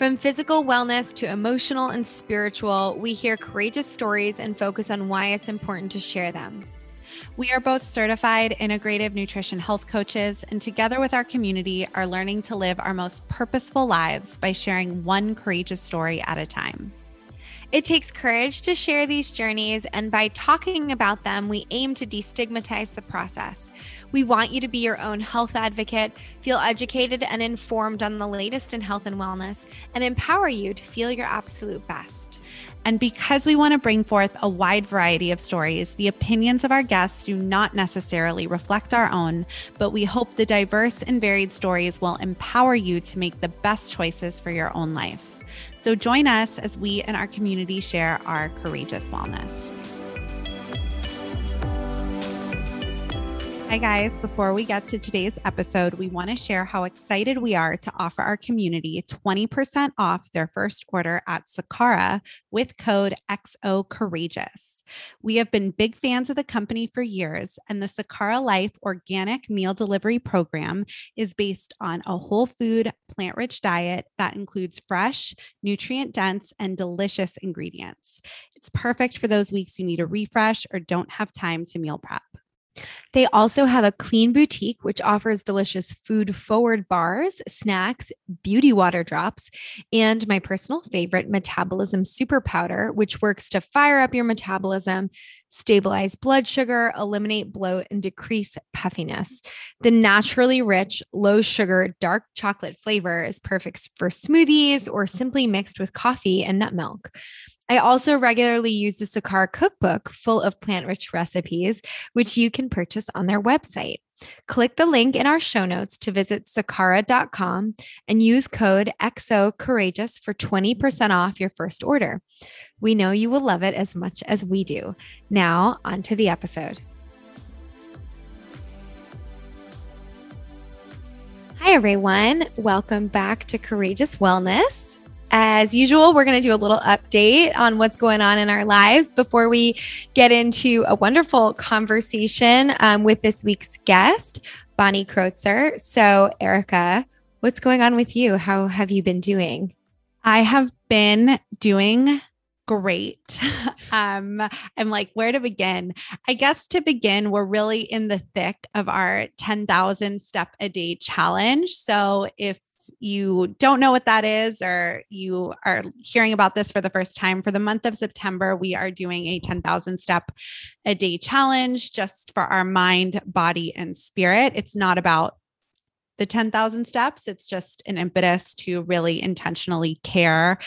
from physical wellness to emotional and spiritual, we hear courageous stories and focus on why it's important to share them. We are both certified integrative nutrition health coaches, and together with our community, are learning to live our most purposeful lives by sharing one courageous story at a time. It takes courage to share these journeys, and by talking about them, we aim to destigmatize the process. We want you to be your own health advocate, feel educated and informed on the latest in health and wellness, and empower you to feel your absolute best. And because we want to bring forth a wide variety of stories, the opinions of our guests do not necessarily reflect our own, but we hope the diverse and varied stories will empower you to make the best choices for your own life. So join us as we and our community share our courageous wellness. Hi, guys. Before we get to today's episode, we want to share how excited we are to offer our community 20% off their first order at Sakara with code XO Courageous. We have been big fans of the company for years, and the Sakara Life organic meal delivery program is based on a whole food, plant rich diet that includes fresh, nutrient dense, and delicious ingredients. It's perfect for those weeks you need a refresh or don't have time to meal prep. They also have a clean boutique, which offers delicious food forward bars, snacks, beauty water drops, and my personal favorite, Metabolism Super Powder, which works to fire up your metabolism, stabilize blood sugar, eliminate bloat, and decrease puffiness. The naturally rich, low sugar, dark chocolate flavor is perfect for smoothies or simply mixed with coffee and nut milk. I also regularly use the Sakara cookbook full of plant rich recipes, which you can purchase on their website. Click the link in our show notes to visit sakara.com and use code XO Courageous for 20% off your first order. We know you will love it as much as we do. Now, on to the episode. Hi, everyone. Welcome back to Courageous Wellness. As usual, we're going to do a little update on what's going on in our lives before we get into a wonderful conversation um, with this week's guest, Bonnie Kreutzer. So, Erica, what's going on with you? How have you been doing? I have been doing great. um, I'm like, where to begin? I guess to begin, we're really in the thick of our 10,000 step a day challenge. So if you don't know what that is or you are hearing about this for the first time, for the month of September, we are doing a 10,000 step a day challenge just for our mind, body, and spirit. It's not about the 10,000 steps, it's just an impetus to really intentionally care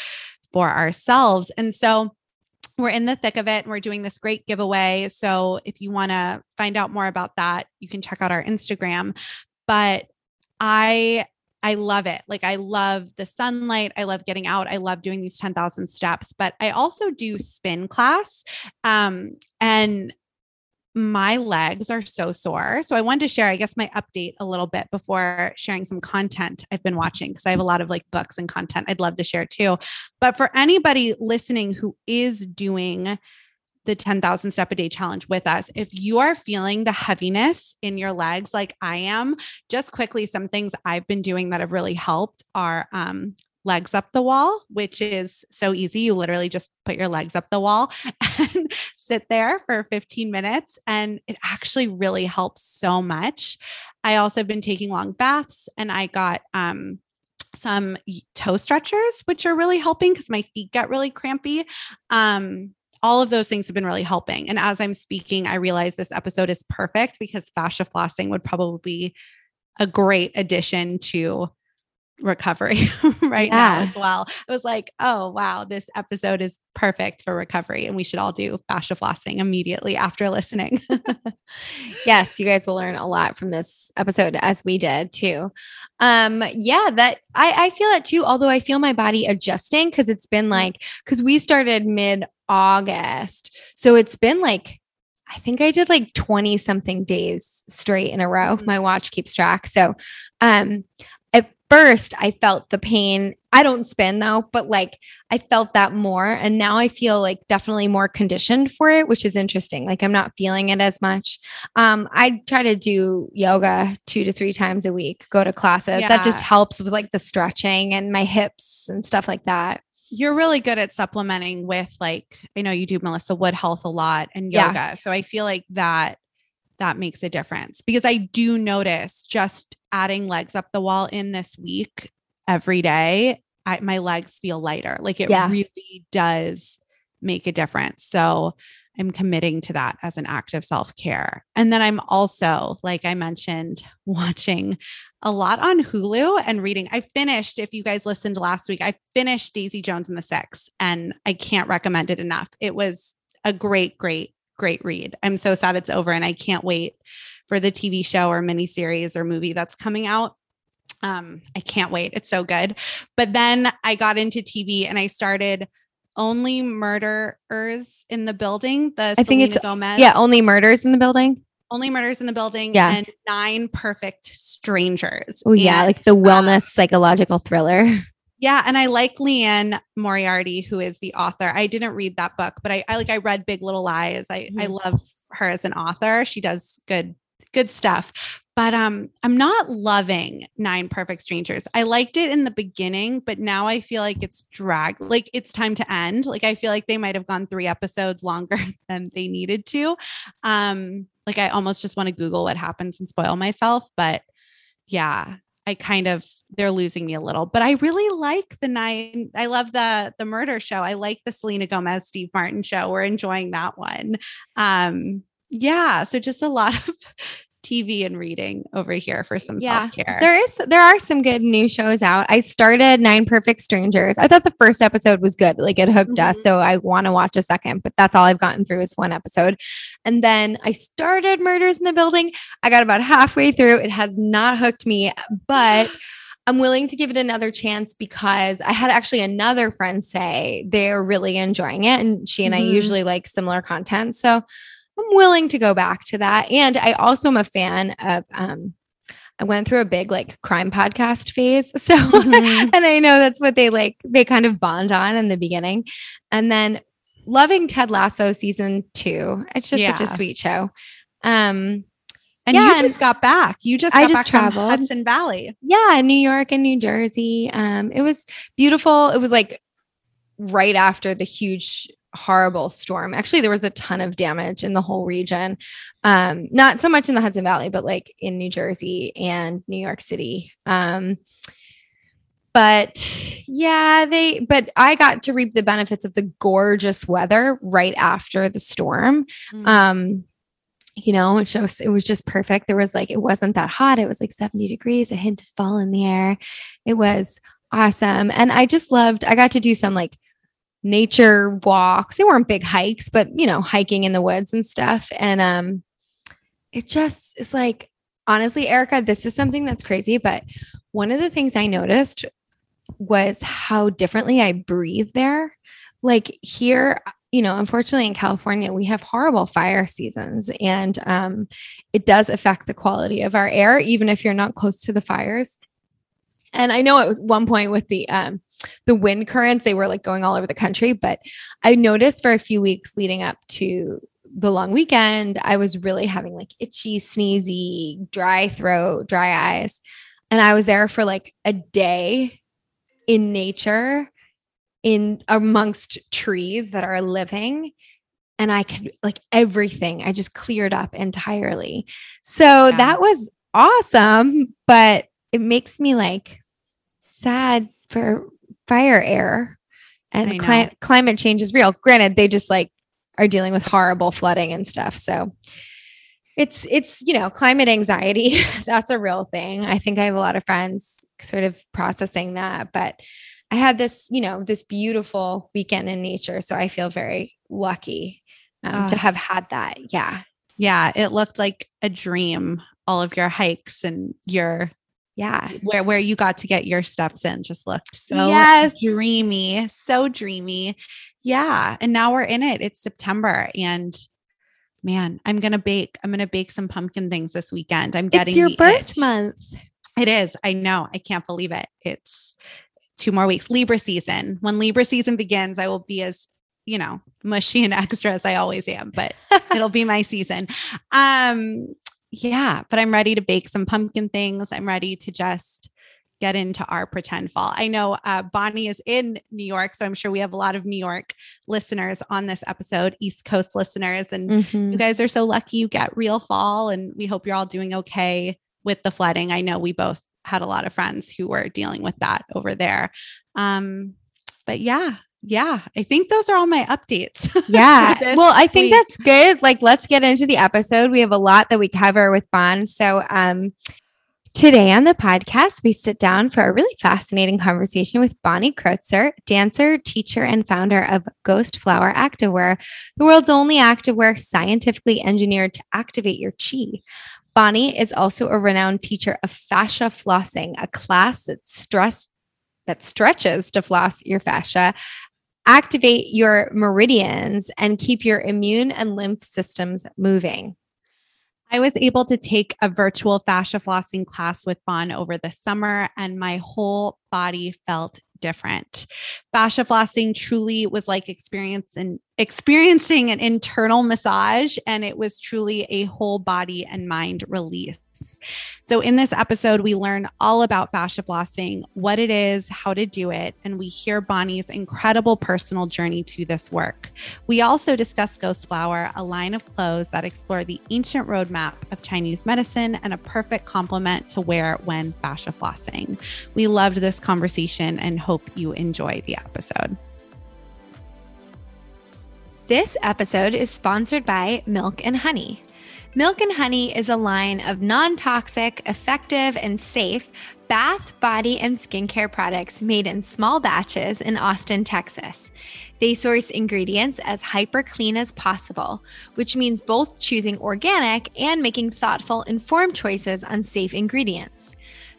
for ourselves. And so, we're in the thick of it and we're doing this great giveaway. So if you want to find out more about that, you can check out our Instagram. But I I love it. Like I love the sunlight. I love getting out. I love doing these 10,000 steps, but I also do spin class. Um, and my legs are so sore. So I wanted to share, I guess, my update a little bit before sharing some content I've been watching because I have a lot of like books and content I'd love to share too. But for anybody listening who is doing the 10,000 step a day challenge with us. If you are feeling the heaviness in your legs like I am, just quickly, some things I've been doing that have really helped are um, legs up the wall, which is so easy. You literally just put your legs up the wall and sit there for 15 minutes. And it actually really helps so much. I also have been taking long baths and I got, um, some toe stretchers, which are really helping because my feet get really crampy. Um, all of those things have been really helping. And as I'm speaking, I realize this episode is perfect because fascia flossing would probably be a great addition to recovery right now as well. I was like, oh, wow, this episode is perfect for recovery. And we should all do fascia flossing immediately after listening. yes, you guys will learn a lot from this episode as we did too. Um, yeah, that I, I feel that too, although I feel my body adjusting because it's been mm-hmm. like, because we started mid August. So it's been like I think I did like 20 something days straight in a row. Mm-hmm. My watch keeps track. So, um, at first I felt the pain. I don't spin though, but like I felt that more. And now I feel like definitely more conditioned for it, which is interesting. Like I'm not feeling it as much. Um, I try to do yoga two to three times a week, go to classes. Yeah. That just helps with like the stretching and my hips and stuff like that you're really good at supplementing with like I know you do Melissa Wood Health a lot and yoga. Yeah. So I feel like that that makes a difference because I do notice just adding legs up the wall in this week every day, I, my legs feel lighter. Like it yeah. really does make a difference. So I'm committing to that as an act of self care. And then I'm also, like I mentioned, watching a lot on Hulu and reading. I finished, if you guys listened last week, I finished Daisy Jones and the Six, and I can't recommend it enough. It was a great, great, great read. I'm so sad it's over, and I can't wait for the TV show or miniseries or movie that's coming out. Um, I can't wait. It's so good. But then I got into TV and I started only murderers in the building. The I think it's Gomez. Yeah, only murders in the building. Only murders in the building. Yeah, and nine perfect strangers. Oh yeah, like the wellness uh, psychological thriller. Yeah, and I like Liane Moriarty, who is the author. I didn't read that book, but I, I like I read Big Little Lies. I mm-hmm. I love her as an author. She does good good stuff but um i'm not loving nine perfect strangers i liked it in the beginning but now i feel like it's drag like it's time to end like i feel like they might have gone three episodes longer than they needed to um like i almost just want to google what happens and spoil myself but yeah i kind of they're losing me a little but i really like the nine i love the the murder show. I like the selena gomez steve martin show. We're enjoying that one. Um yeah so just a lot of TV and reading over here for some yeah, self-care. There is there are some good new shows out. I started Nine Perfect Strangers. I thought the first episode was good. Like it hooked mm-hmm. us. So I want to watch a second, but that's all I've gotten through is one episode. And then I started Murders in the Building. I got about halfway through. It has not hooked me, but I'm willing to give it another chance because I had actually another friend say they're really enjoying it. And she and mm-hmm. I usually like similar content. So I'm willing to go back to that. And I also am a fan of um I went through a big like crime podcast phase. So mm-hmm. and I know that's what they like they kind of bond on in the beginning. And then loving Ted Lasso season 2. It's just yeah. such a sweet show. Um and yeah, you just got back. You just I just traveled Hudson Valley. Yeah, New York and New Jersey. Um, it was beautiful. It was like right after the huge horrible storm. Actually, there was a ton of damage in the whole region. Um, not so much in the Hudson Valley, but like in New Jersey and New York City. Um, but yeah, they, but I got to reap the benefits of the gorgeous weather right after the storm. Mm. Um, you know, it was, it was just perfect. There was like, it wasn't that hot. It was like 70 degrees, a hint of fall in the air. It was awesome. And I just loved, I got to do some like nature walks. They weren't big hikes, but you know, hiking in the woods and stuff. And um it just is like honestly, Erica, this is something that's crazy, but one of the things I noticed was how differently I breathe there. Like here, you know, unfortunately in California, we have horrible fire seasons and um, it does affect the quality of our air, even if you're not close to the fires. And I know it was one point with the um, the wind currents, they were like going all over the country. But I noticed for a few weeks leading up to the long weekend, I was really having like itchy, sneezy, dry throat, dry eyes. And I was there for like a day in nature, in amongst trees that are living. And I could like everything, I just cleared up entirely. So yeah. that was awesome. But it makes me like sad for fire air and cli- climate change is real. Granted, they just like are dealing with horrible flooding and stuff. So it's it's you know climate anxiety that's a real thing i think i have a lot of friends sort of processing that but i had this you know this beautiful weekend in nature so i feel very lucky um, to have had that yeah yeah it looked like a dream all of your hikes and your yeah where where you got to get your steps in just looked so yes. dreamy so dreamy yeah and now we're in it it's september and man, I'm gonna bake. I'm gonna bake some pumpkin things this weekend. I'm getting it's your birth itch. month. It is. I know. I can't believe it. It's two more weeks. Libra season. When Libra season begins, I will be as you know mushy and extra as I always am. But it'll be my season. Um, yeah. But I'm ready to bake some pumpkin things. I'm ready to just get into our pretend fall. I know uh, Bonnie is in New York, so I'm sure we have a lot of New York listeners on this episode, East Coast listeners. And mm-hmm. you guys are so lucky you get real fall, and we hope you're all doing okay with the flooding. I know we both had a lot of friends who were dealing with that over there. Um, but yeah, yeah, I think those are all my updates. Yeah. well, I think week. that's good. Like, let's get into the episode. We have a lot that we cover with Bon. So, um, Today on the podcast, we sit down for a really fascinating conversation with Bonnie Kreutzer, dancer, teacher, and founder of Ghost Flower Activewear, the world's only activewear scientifically engineered to activate your chi. Bonnie is also a renowned teacher of fascia flossing, a class that stress that stretches to floss your fascia, activate your meridians, and keep your immune and lymph systems moving. I was able to take a virtual fascia flossing class with Bon over the summer, and my whole body felt different. Fascia flossing truly was like experience and experiencing an internal massage, and it was truly a whole body and mind release. So, in this episode, we learn all about fascia flossing, what it is, how to do it, and we hear Bonnie's incredible personal journey to this work. We also discuss Ghost Flower, a line of clothes that explore the ancient roadmap of Chinese medicine and a perfect complement to wear when fascia flossing. We loved this conversation and hope you enjoy the episode. This episode is sponsored by Milk and Honey. Milk and Honey is a line of non toxic, effective, and safe bath, body, and skincare products made in small batches in Austin, Texas. They source ingredients as hyper clean as possible, which means both choosing organic and making thoughtful, informed choices on safe ingredients.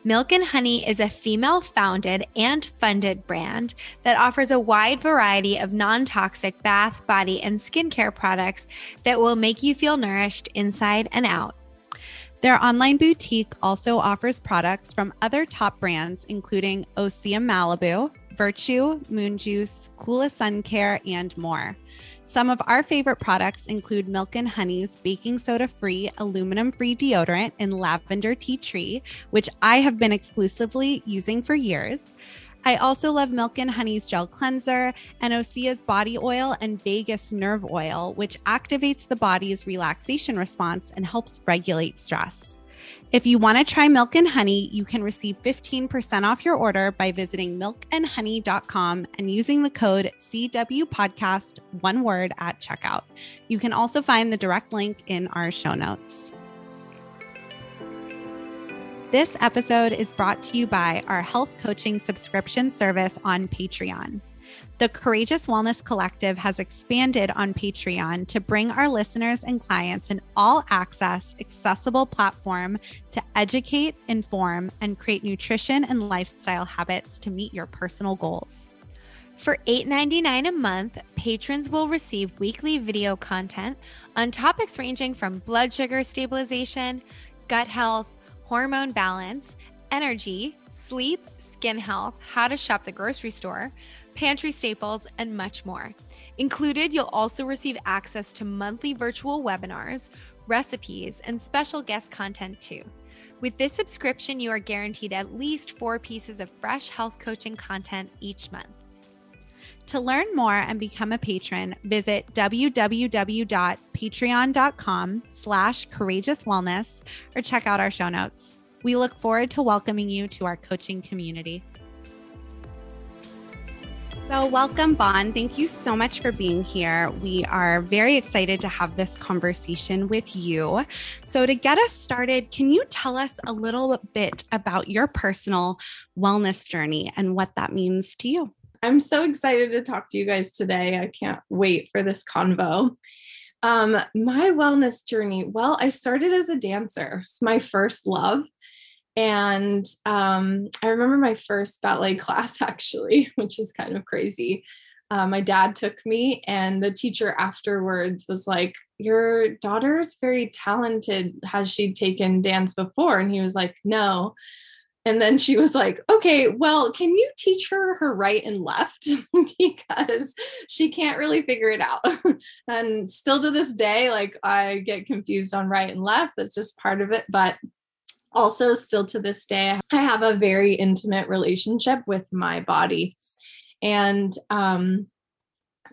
Milk and Honey is a female founded and funded brand that offers a wide variety of non toxic bath, body, and skincare products that will make you feel nourished inside and out. Their online boutique also offers products from other top brands, including Osea Malibu, Virtue, Moon Juice, Kula Sun Care, and more. Some of our favorite products include Milk and Honey's baking soda free, aluminum free deodorant in lavender tea tree, which I have been exclusively using for years. I also love Milk and Honey's gel cleanser and Osea's body oil and vagus nerve oil, which activates the body's relaxation response and helps regulate stress. If you want to try Milk and Honey, you can receive 15% off your order by visiting milkandhoney.com and using the code CW Podcast, one word at checkout. You can also find the direct link in our show notes. This episode is brought to you by our health coaching subscription service on Patreon. The Courageous Wellness Collective has expanded on Patreon to bring our listeners and clients an all access, accessible platform to educate, inform, and create nutrition and lifestyle habits to meet your personal goals. For $8.99 a month, patrons will receive weekly video content on topics ranging from blood sugar stabilization, gut health, hormone balance, energy, sleep, skin health, how to shop the grocery store pantry staples, and much more. Included, you'll also receive access to monthly virtual webinars, recipes, and special guest content too. With this subscription, you are guaranteed at least four pieces of fresh health coaching content each month. To learn more and become a patron, visit www.patreon.com slash courageous wellness or check out our show notes. We look forward to welcoming you to our coaching community. So, welcome, Bon. Thank you so much for being here. We are very excited to have this conversation with you. So, to get us started, can you tell us a little bit about your personal wellness journey and what that means to you? I'm so excited to talk to you guys today. I can't wait for this convo. Um, my wellness journey, well, I started as a dancer. It's my first love. And um, I remember my first ballet class actually, which is kind of crazy. Uh, my dad took me, and the teacher afterwards was like, Your daughter's very talented. Has she taken dance before? And he was like, No. And then she was like, Okay, well, can you teach her her right and left? because she can't really figure it out. and still to this day, like I get confused on right and left. That's just part of it. But also still to this day i have a very intimate relationship with my body. And um,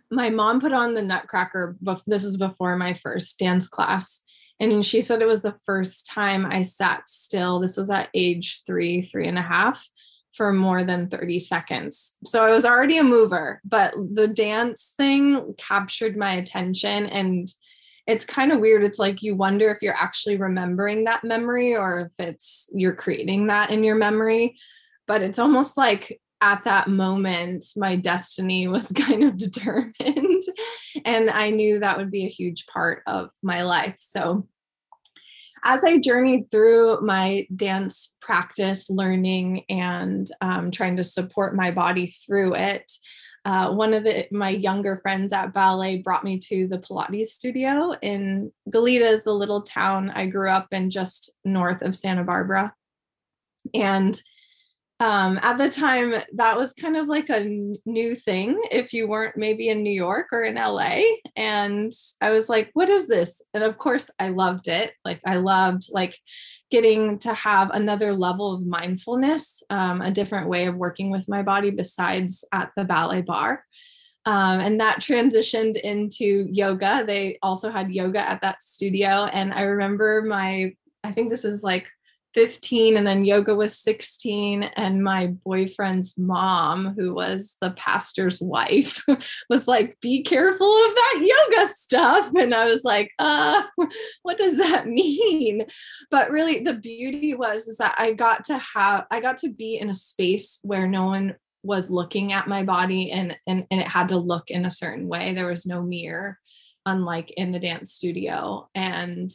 my mom put on the nutcracker this is before my first dance class. And she said it was the first time i sat still. This was at age three three and a half for more than 30 seconds. So i was already a mover but the dance thing captured my attention and it's kind of weird. It's like you wonder if you're actually remembering that memory or if it's you're creating that in your memory. But it's almost like at that moment, my destiny was kind of determined. and I knew that would be a huge part of my life. So as I journeyed through my dance practice, learning, and um, trying to support my body through it, uh, one of the my younger friends at ballet brought me to the Pilates studio in Goleta, is the little town I grew up in just north of Santa Barbara, and um, at the time that was kind of like a new thing if you weren't maybe in new york or in la and i was like what is this and of course i loved it like i loved like getting to have another level of mindfulness, um, a different way of working with my body besides at the ballet barre. Um, and that transitioned into yoga. They also had yoga at that studio. And I remember my, I think this is like 15 and then yoga was 16 and my boyfriend's mom who was the pastor's wife was like be careful of that yoga stuff. And i was like uh what does that mean? But really the beauty was is that i got to have i got to be in a space where no one was looking at my body and and, and it had to look in a certain way. There was no mirror unlike in the dance studio. And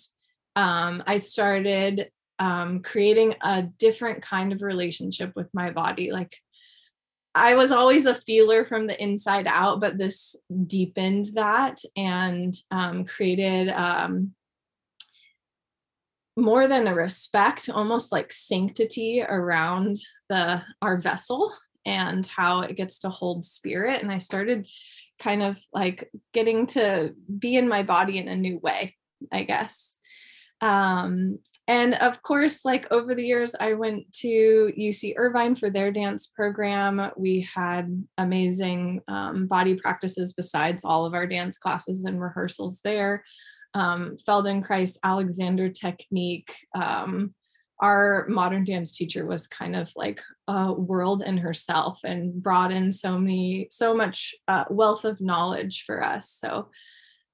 um, I started um, creating a different kind of relationship with my body. Like I was always a feeler from the inside out, but this deepened that and um, created um, more than a respect, almost like sanctity around the our vessel and how it gets to hold spirit. And I started kind of like getting to be in my body in a new way, I guess. Um, and of course, like over the years, I went to UC Irvine for their dance program. We had amazing um, body practices besides all of our dance classes and rehearsals there. Um, Feldenkrais, Alexander technique. Um, our modern dance teacher was kind of like a world in herself and brought in so many, so much uh, wealth of knowledge for us. So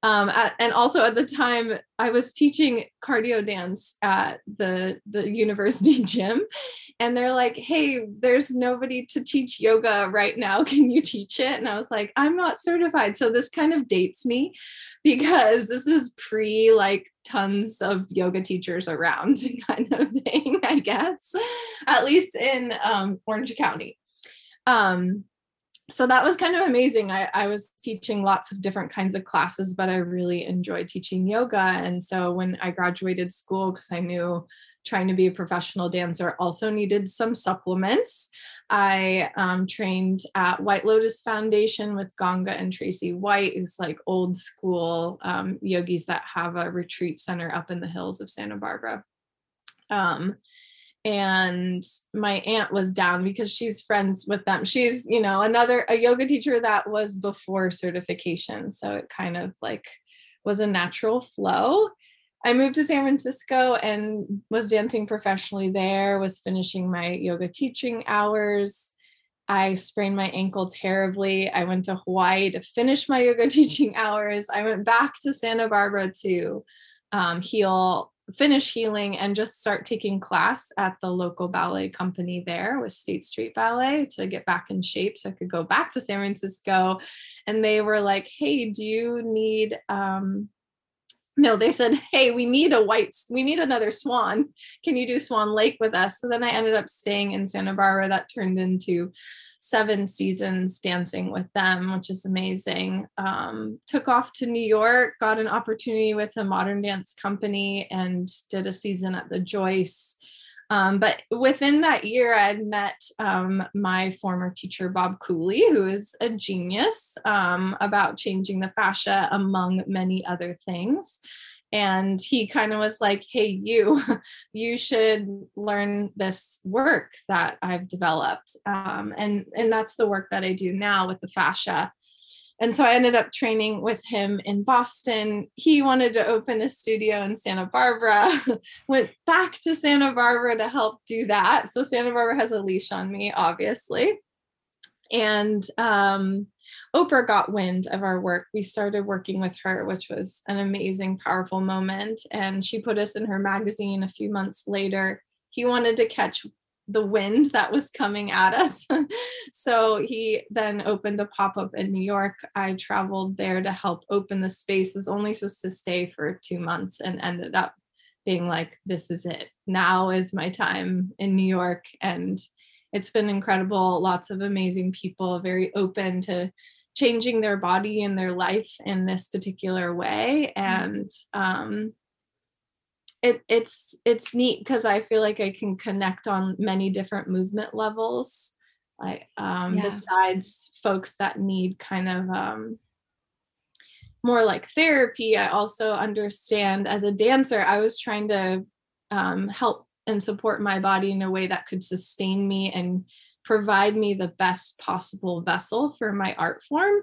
um, at, and also at the time i was teaching cardio dance at the the university gym. And they're like hey there's nobody to teach yoga right now. Can you teach it? And i was like i'm not certified. So this kind of dates me because this is pre like tons of yoga teachers around kind of thing i guess. At least in um, orange county. Um, so that was kind of amazing. I, I was teaching lots of different kinds of classes, but I really enjoyed teaching yoga. And so when I graduated school, because I knew trying to be a professional dancer also needed some supplements. I um, trained at White Lotus Foundation with Ganga and Tracy White, who's like old school um, yogis that have a retreat center up in the hills of Santa Barbara. Um, and my aunt was down because she's friends with them. She's, you know, another a yoga teacher that was before certification. So it kind of like was a natural flow. I moved to San Francisco and was dancing professionally there, was finishing my yoga teaching hours. I sprained my ankle terribly. I went to Hawaii to finish my yoga teaching hours. I went back to Santa Barbara to um, heal, finish healing, and just start taking class at the local ballet company there with State Street Ballet to get back in shape so I could go back to San Francisco. And they were like, hey, do you need um, no they said hey we need a white we need another swan. Can you do swan lake with us? So then i ended up staying in santa barbara. That turned into seven seasons dancing with them which is amazing um, took off to new york got an opportunity with a modern dance company and did a season at the joyce um, but within that year, I had met um, my former teacher, Bob Cooley, who is a genius um, about changing the fascia, among many other things. And he kind of was like, hey, you, you should learn this work that I've developed. Um, and, and that's the work that I do now with the fascia and so I ended up training with him in Boston. He wanted to open a studio in Santa Barbara, went back to Santa Barbara to help do that. So Santa Barbara has a leash on me, obviously. And um, Oprah got wind of our work. We started working with her, which was an amazing, powerful moment. And she put us in her magazine a few months later. He wanted to catch the wind that was coming at us. so he then opened a pop up in New York. I traveled there to help open the space, was only supposed to stay for two months and ended up being like, this is it. Now is my time in New York. And it's been incredible. Lots of amazing people, very open to changing their body and their life in this particular way. Mm-hmm. And um, it, it's it's neat because I feel like I can connect on many different movement levels. Like um, yeah. besides folks that need kind of um, more like therapy, I also understand as a dancer, I was trying to um, help and support my body in a way that could sustain me and provide me the best possible vessel for my art form.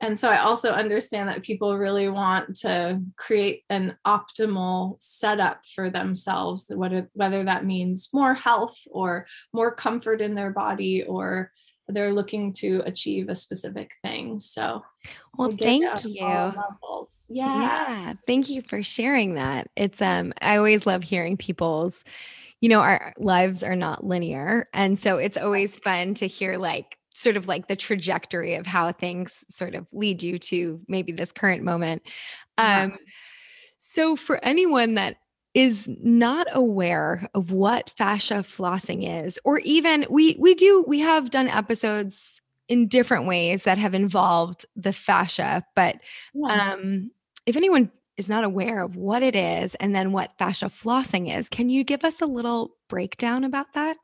And so I also understand that people really want to create an optimal setup for themselves, whether, whether that means more health or more comfort in their body or they're looking to achieve a specific thing. So, well, thank you. Yeah. yeah. Thank you for sharing that. It's, um, I always love hearing people's, you know, our lives are not linear. And so it's always fun to hear like sort of like the trajectory of how things sort of lead you to maybe this current moment. Um, yeah. So, for anyone that is not aware of what fascia flossing is, or even we we do we have done episodes in different ways that have involved the fascia, but yeah. um, if anyone is not aware of what it is and then what fascia flossing is, can you give us a little breakdown about that?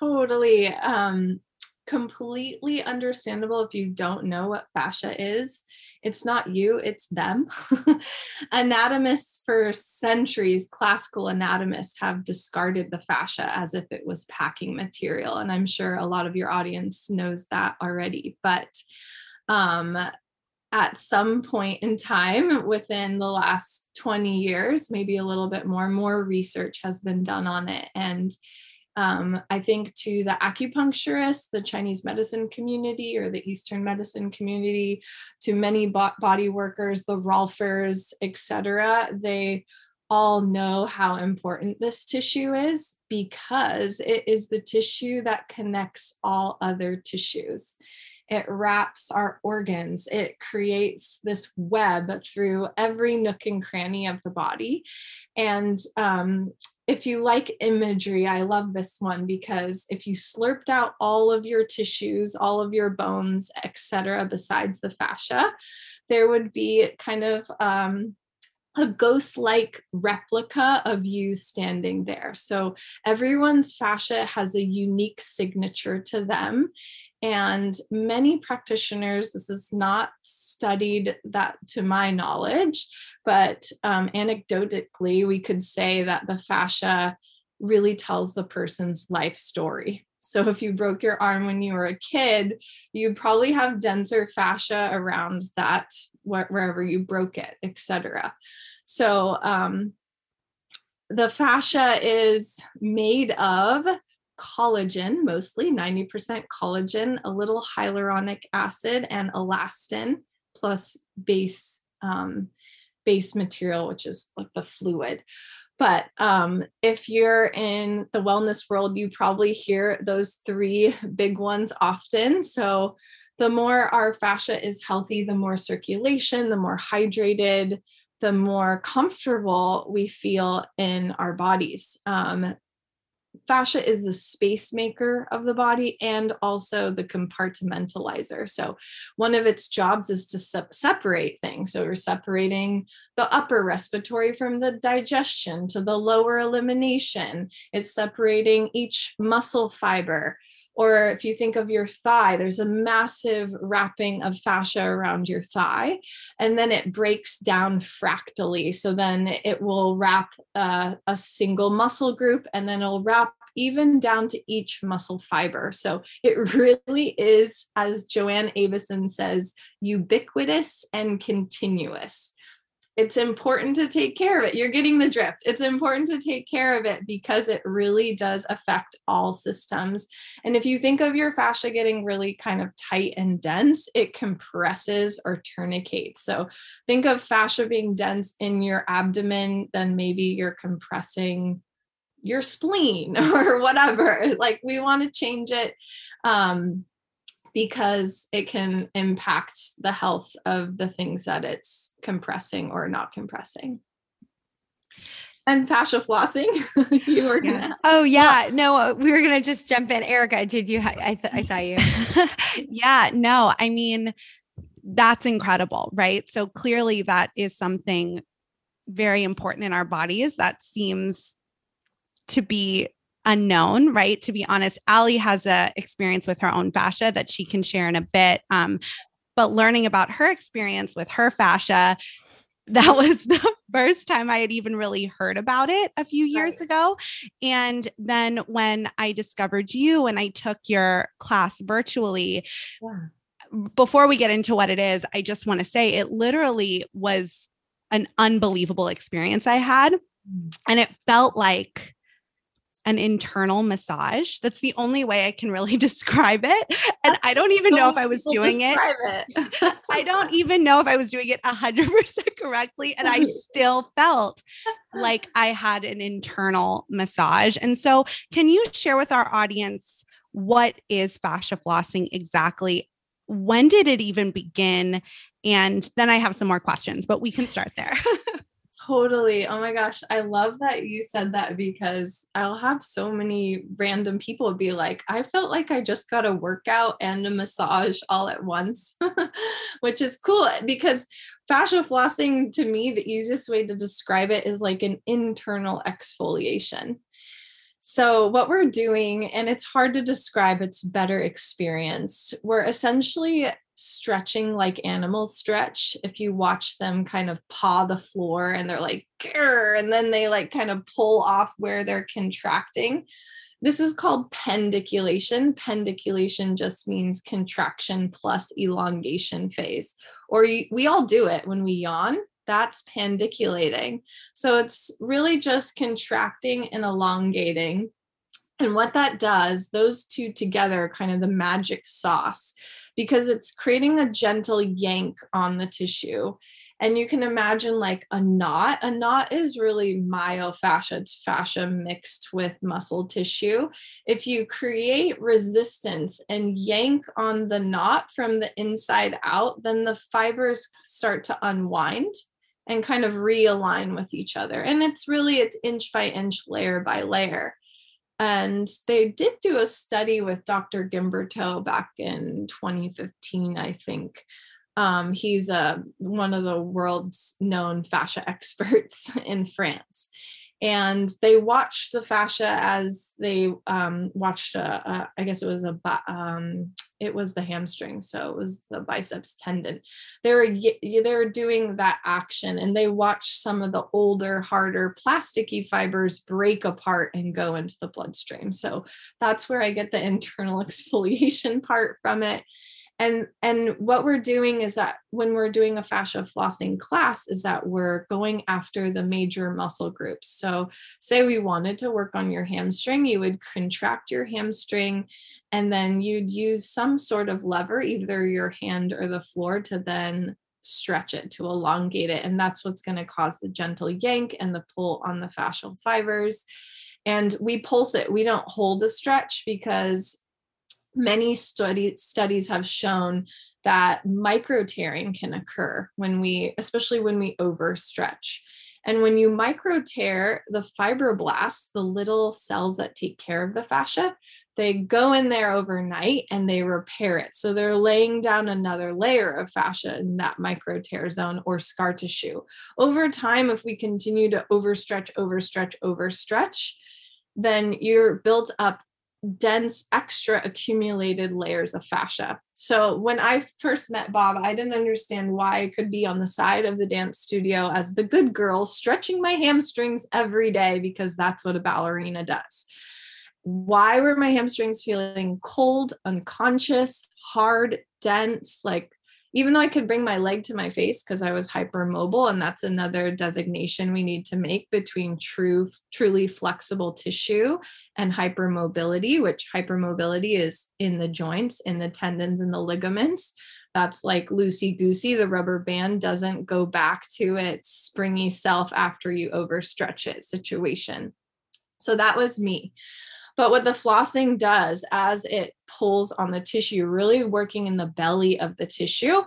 Totally. Um, completely understandable if you don't know what fascia is. It's not you, it's them. anatomists for centuries, classical anatomists have discarded the fascia as if it was packing material. And I'm sure a lot of your audience knows that already. But um, at some point in time within the last 20 years, maybe a little bit more, more research has been done on it. And um, I think to the acupuncturists, the Chinese medicine community or the Eastern medicine community, to many bo- body workers, the Rolfers, etc., they all know how important this tissue is because it is the tissue that connects all other tissues. It wraps our organs. It creates this web through every nook and cranny of the body. And um, if you like imagery, I love this one because if you slurped out all of your tissues, all of your bones, etc., besides the fascia, there would be kind of um, a ghost like replica of you standing there. So everyone's fascia has a unique signature to them. And many practitioners, this is not studied that to my knowledge, but um, anecdotally, we could say that the fascia really tells the person's life story. So if you broke your arm when you were a kid, you probably have denser fascia around that wherever you broke it, etc. So um, the fascia is made of collagen, mostly 90% collagen, a little hyaluronic acid, and elastin, plus base um, base material, which is like the fluid. But um, if you're in the wellness world, you probably hear those three big ones often. So the more our fascia is healthy, the more circulation, the more hydrated, the more comfortable we feel in our bodies. Um, fascia is the space maker of the body and also the compartmentalizer. So, one of its jobs is to se- separate things. So, we're separating the upper respiratory from the digestion to the lower elimination. It's separating each muscle fiber or if you think of your thigh, there's a massive wrapping of fascia around your thigh, and then it breaks down fractally. So then it will wrap uh, a single muscle group, and then it'll wrap even down to each muscle fiber. So it really is, as Joanne Avison says, ubiquitous and continuous it's important to take care of it. You're getting the drift. It's important to take care of it because it really does affect all systems. And if you think of your fascia getting really kind of tight and dense, it compresses or tourniquets. So think of fascia being dense in your abdomen, then maybe you're compressing your spleen or whatever. Like we want to change it. Um, because it can impact the health of the things that it's compressing or not compressing. And fascia flossing, you were gonna. Yeah. Oh yeah, no, uh, we were gonna just jump in. Erica, did you? I th- I saw you. yeah, no, I mean that's incredible, right? So clearly that is something very important in our bodies. That seems to be unknown, right? To be honest, Allie has a experience with her own fascia that she can share in a bit. Um, but learning about her experience with her fascia, that was the first time I had even really heard about it a few years right. ago. And then when I discovered you and I took your class virtually, yeah. before we get into what it is, I just want to say it literally was an unbelievable experience I had. Mm. And it felt like an internal massage. That's the only way I can really describe it. And That's I don't even know if I was doing it. it. I don't even know if I was doing it 100% correctly. And I still felt like I had an internal massage. And so, can you share with our audience what is fascia flossing exactly? When did it even begin? And then I have some more questions, but we can start there. Totally. Oh my gosh. I love that you said that because I'll have so many random people be like, I felt like I just got a workout and a massage all at once, which is cool because fascia flossing to me, the easiest way to describe it is like an internal exfoliation. So, what we're doing, and it's hard to describe, it's better experienced. We're essentially stretching like animals stretch. If you watch them kind of paw the floor and they're like, and then they like kind of pull off where they're contracting. This is called pendiculation. Pendiculation just means contraction plus elongation phase. Or you, we all do it when we yawn. That's pendiculating. So it's really just contracting and elongating. And what that does, those two together, kind of the magic sauce because it's creating a gentle yank on the tissue. And you can imagine like a knot. A knot is really myofascia, it's fascia mixed with muscle tissue. If you create resistance and yank on the knot from the inside out, then the fibers start to unwind and kind of realign with each other. And it's really it's inch by inch, layer by layer. And they did do a study with Dr. Guimberteau back in 2015, I think. Um, he's uh, one of the world's known fascia experts in France and they watched the fascia as they um, watched a, a, I guess it was a um, it was the hamstring so it was the biceps tendon. They were they were doing that action and they watched some of the older harder plasticky fibers break apart and go into the bloodstream. So that's where i get the internal exfoliation part from it and and what we're doing is that when we're doing a fascia flossing class is that we're going after the major muscle groups. So say we wanted to work on your hamstring you would contract your hamstring and then you'd use some sort of lever either your hand or the floor to then stretch it to elongate it. And that's what's going to cause the gentle yank and the pull on the fascial fibers. And we pulse it. We don't hold a stretch because many study, studies have shown that micro tearing can occur when we, especially when we overstretch. And when you micro tear the fibroblasts, the little cells that take care of the fascia, they go in there overnight and they repair it. So they're laying down another layer of fascia in that micro tear zone or scar tissue. Over time, if we continue to overstretch, overstretch, overstretch, then you're built up dense extra accumulated layers of fascia. So when I first met Bob, I didn't understand why I could be on the side of the dance studio as the good girl stretching my hamstrings every day because that's what a ballerina does. Why were my hamstrings feeling cold, unconscious, hard, dense, like even though I could bring my leg to my face because I was hypermobile, and that's another designation we need to make between true, truly flexible tissue and hypermobility, which hypermobility is in the joints, in the tendons, and the ligaments. That's like loosey goosey. The rubber band doesn't go back to its springy self after you overstretch it situation. So that was me. But what the flossing does as it pulls on the tissue, really working in the belly of the tissue.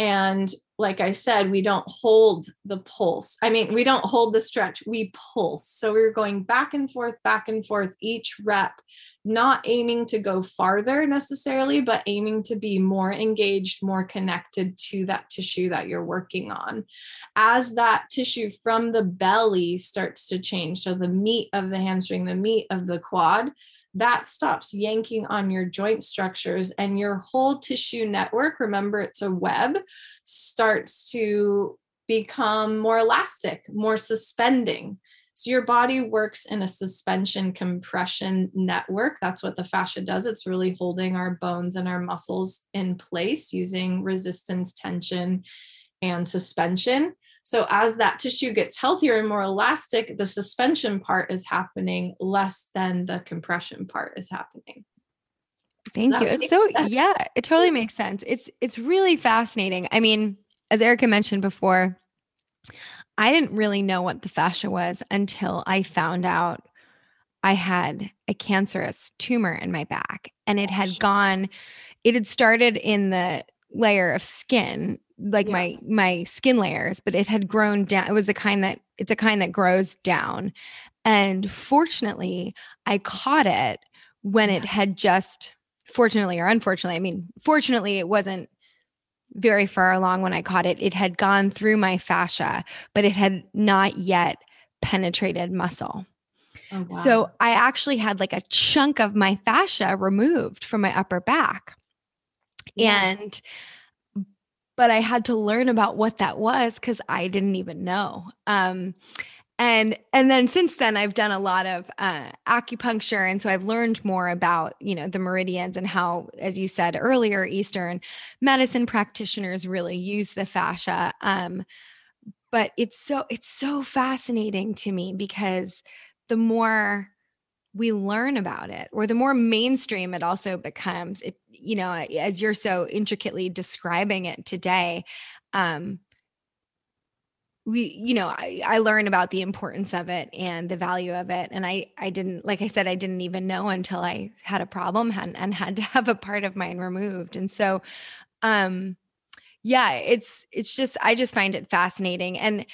And like I said, we don't hold the pulse. I mean, we don't hold the stretch, we pulse. So we're going back and forth, back and forth each rep, not aiming to go farther necessarily, but aiming to be more engaged, more connected to that tissue that you're working on. As that tissue from the belly starts to change, so the meat of the hamstring, the meat of the quad, that stops yanking on your joint structures and your whole tissue network remember it's a web starts to become more elastic more suspending. So your body works in a suspension compression network. That's what the fascia does. It's really holding our bones and our muscles in place using resistance tension and suspension so as that tissue gets healthier and more elastic, the suspension part is happening less than the compression part is happening. Thank you. It's so sense? yeah, it totally makes sense. It's it's really fascinating. I mean, as Erica mentioned before, I didn't really know what the fascia was until I found out I had a cancerous tumor in my back and it had gone it had started in the layer of skin like yeah. my my skin layers but it had grown down it was the kind that it's a kind that grows down and fortunately i caught it when it had just fortunately or unfortunately i mean fortunately it wasn't very far along when i caught it it had gone through my fascia but it had not yet penetrated muscle oh, wow. so i actually had like a chunk of my fascia removed from my upper back yeah. and but I had to learn about what that was because I didn't even know. Um, and and then since then I've done a lot of uh, acupuncture, and so I've learned more about you know the meridians and how, as you said earlier, Eastern medicine practitioners really use the fascia. Um, but it's so it's so fascinating to me because the more we learn about it or the more mainstream it also becomes it you know as you're so intricately describing it today um we you know I, I learn about the importance of it and the value of it and i i didn't like i said i didn't even know until i had a problem and, and had to have a part of mine removed and so um yeah it's it's just i just find it fascinating and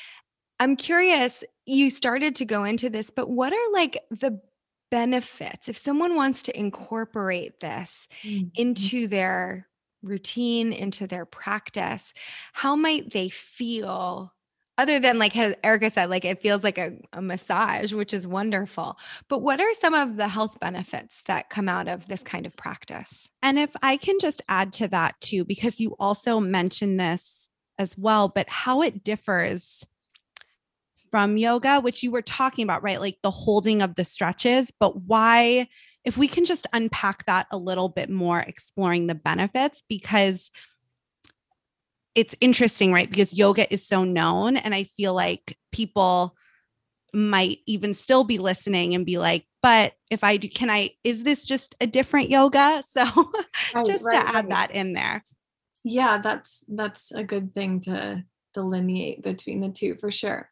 i'm curious you started to go into this but what are like the benefits if someone wants to incorporate this mm-hmm. into their routine into their practice how might they feel other than like as erica said like it feels like a, a, massage which is wonderful but what are some of the health benefits that come out of this kind of practice and if i can just add to that too because you also mentioned this as well but how it differs from yoga, which you were talking about, right? Like the holding of the stretches, but why if we can just unpack that a little bit more, exploring the benefits, because it's interesting, right? Because yoga is so known. And I feel like people might even still be listening and be like, but if I do, can I, is this just a different yoga? So oh, right, just right, to add right. that in there. Yeah, that's that's a good thing to delineate between the two for sure.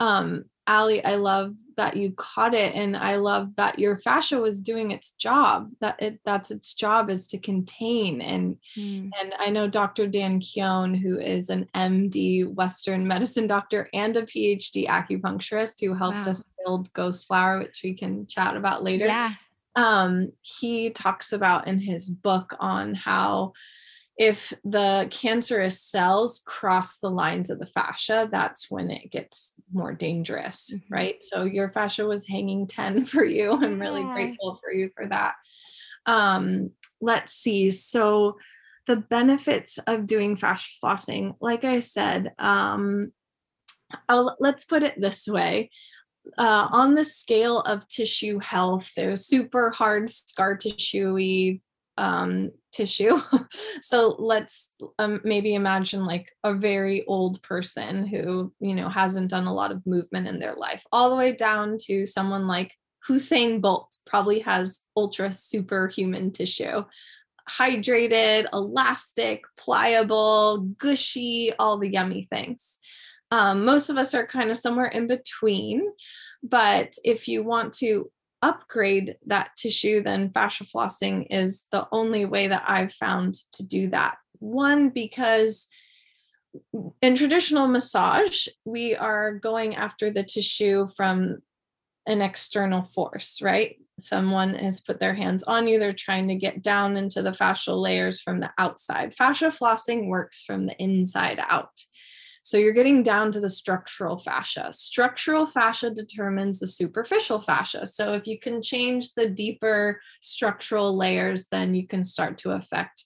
Um, Allie, I love that you caught it, and I love that your fascia was doing its job. That it that's its job is to contain and mm. and I know Dr. Dan Keown, who is an MD Western medicine doctor and a PhD acupuncturist, who helped wow. us build Ghost Flower, which we can chat about later. Yeah. Um, he talks about in his book on how if the cancerous cells cross the lines of the fascia, that's when it gets more dangerous, mm-hmm. right? So your fascia was hanging 10 for you. I'm really grateful for you for that. Um, let's see. So the benefits of doing fascia flossing, like I said, um, let's put it this way. Uh, on the scale of tissue health, there's super hard scar tissue um, tissue. so let's um, maybe imagine like a very old person who, you know, hasn't done a lot of movement in their life, all the way down to someone like Usain Bolt, probably has ultra superhuman tissue. Hydrated, elastic, pliable, gushy, all the yummy things. Um, most of us are kind of somewhere in between. But if you want to upgrade that tissue, then fascia flossing is the only way that I've found to do that. One, because in traditional massage, we are going after the tissue from an external force, right? Someone has put their hands on you, they're trying to get down into the fascial layers from the outside. Fascia flossing works from the inside out. So you're getting down to the structural fascia. Structural fascia determines the superficial fascia. So if you can change the deeper structural layers, then you can start to affect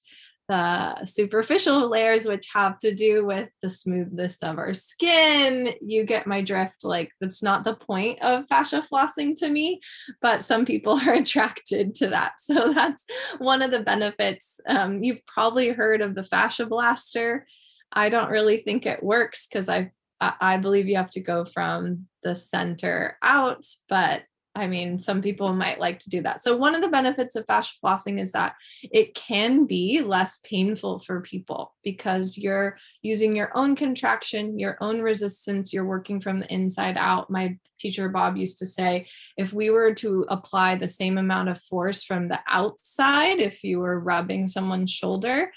the superficial layers, which have to do with the smoothness of our skin. You get my drift. Like, that's not the point of fascia flossing to me, but some people are attracted to that. So, that's one of the benefits. Um, you've probably heard of the fascia blaster. I don't really think it works because I I believe you have to go from the center out, but I mean, some people might like to do that. So, one of the benefits of fascia flossing is that it can be less painful for people because you're using your own contraction, your own resistance, you're working from the inside out. My teacher, Bob, used to say if we were to apply the same amount of force from the outside, if you were rubbing someone's shoulder,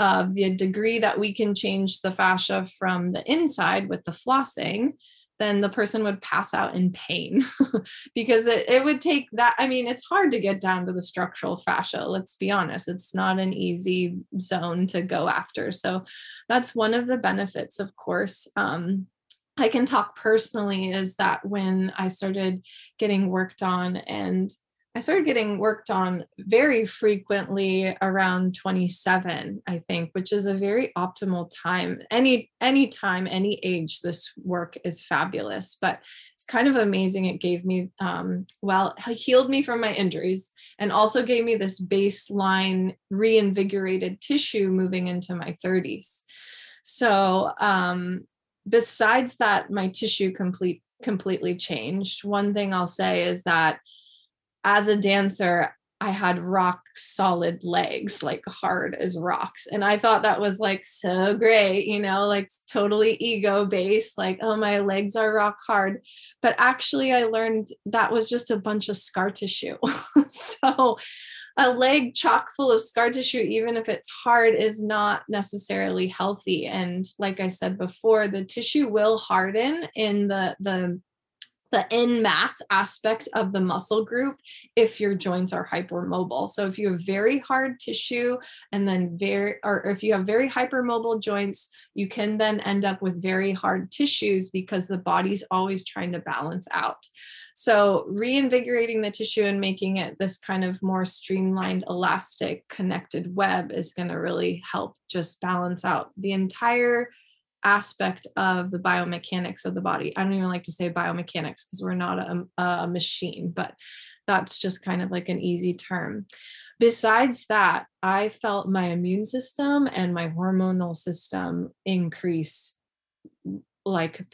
of the degree that we can change the fascia from the inside with the flossing, then the person would pass out in pain because it, it would take that. I mean, it's hard to get down to the structural fascia. Let's be honest, it's not an easy zone to go after. So that's one of the benefits, of course. Um, I can talk personally is that when I started getting worked on and I started getting worked on very frequently around 27, I think, which is a very optimal time. Any any time, any age, this work is fabulous. But it's kind of amazing. It gave me um, well, healed me from my injuries and also gave me this baseline reinvigorated tissue moving into my 30s. So um, besides that, my tissue complete completely changed. One thing I'll say is that as a dancer, I had rock solid legs, like hard as rocks. And I thought that was like so great, you know, like totally ego based, like, oh, my legs are rock hard. But actually, I learned that was just a bunch of scar tissue. so, a leg chock full of scar tissue, even if it's hard, is not necessarily healthy. And like I said before, the tissue will harden in the, the the in mass aspect of the muscle group if your joints are hypermobile. So if you have very hard tissue and then very or if you have very hypermobile joints, you can then end up with very hard tissues because the body's always trying to balance out. So reinvigorating the tissue and making it this kind of more streamlined, elastic, connected web is going to really help just balance out the entire aspect of the biomechanics of the body. I don't even like to say biomechanics because we're not a, a machine, but that's just kind of like an easy term. Besides that, I felt my immune system and my hormonal system increase like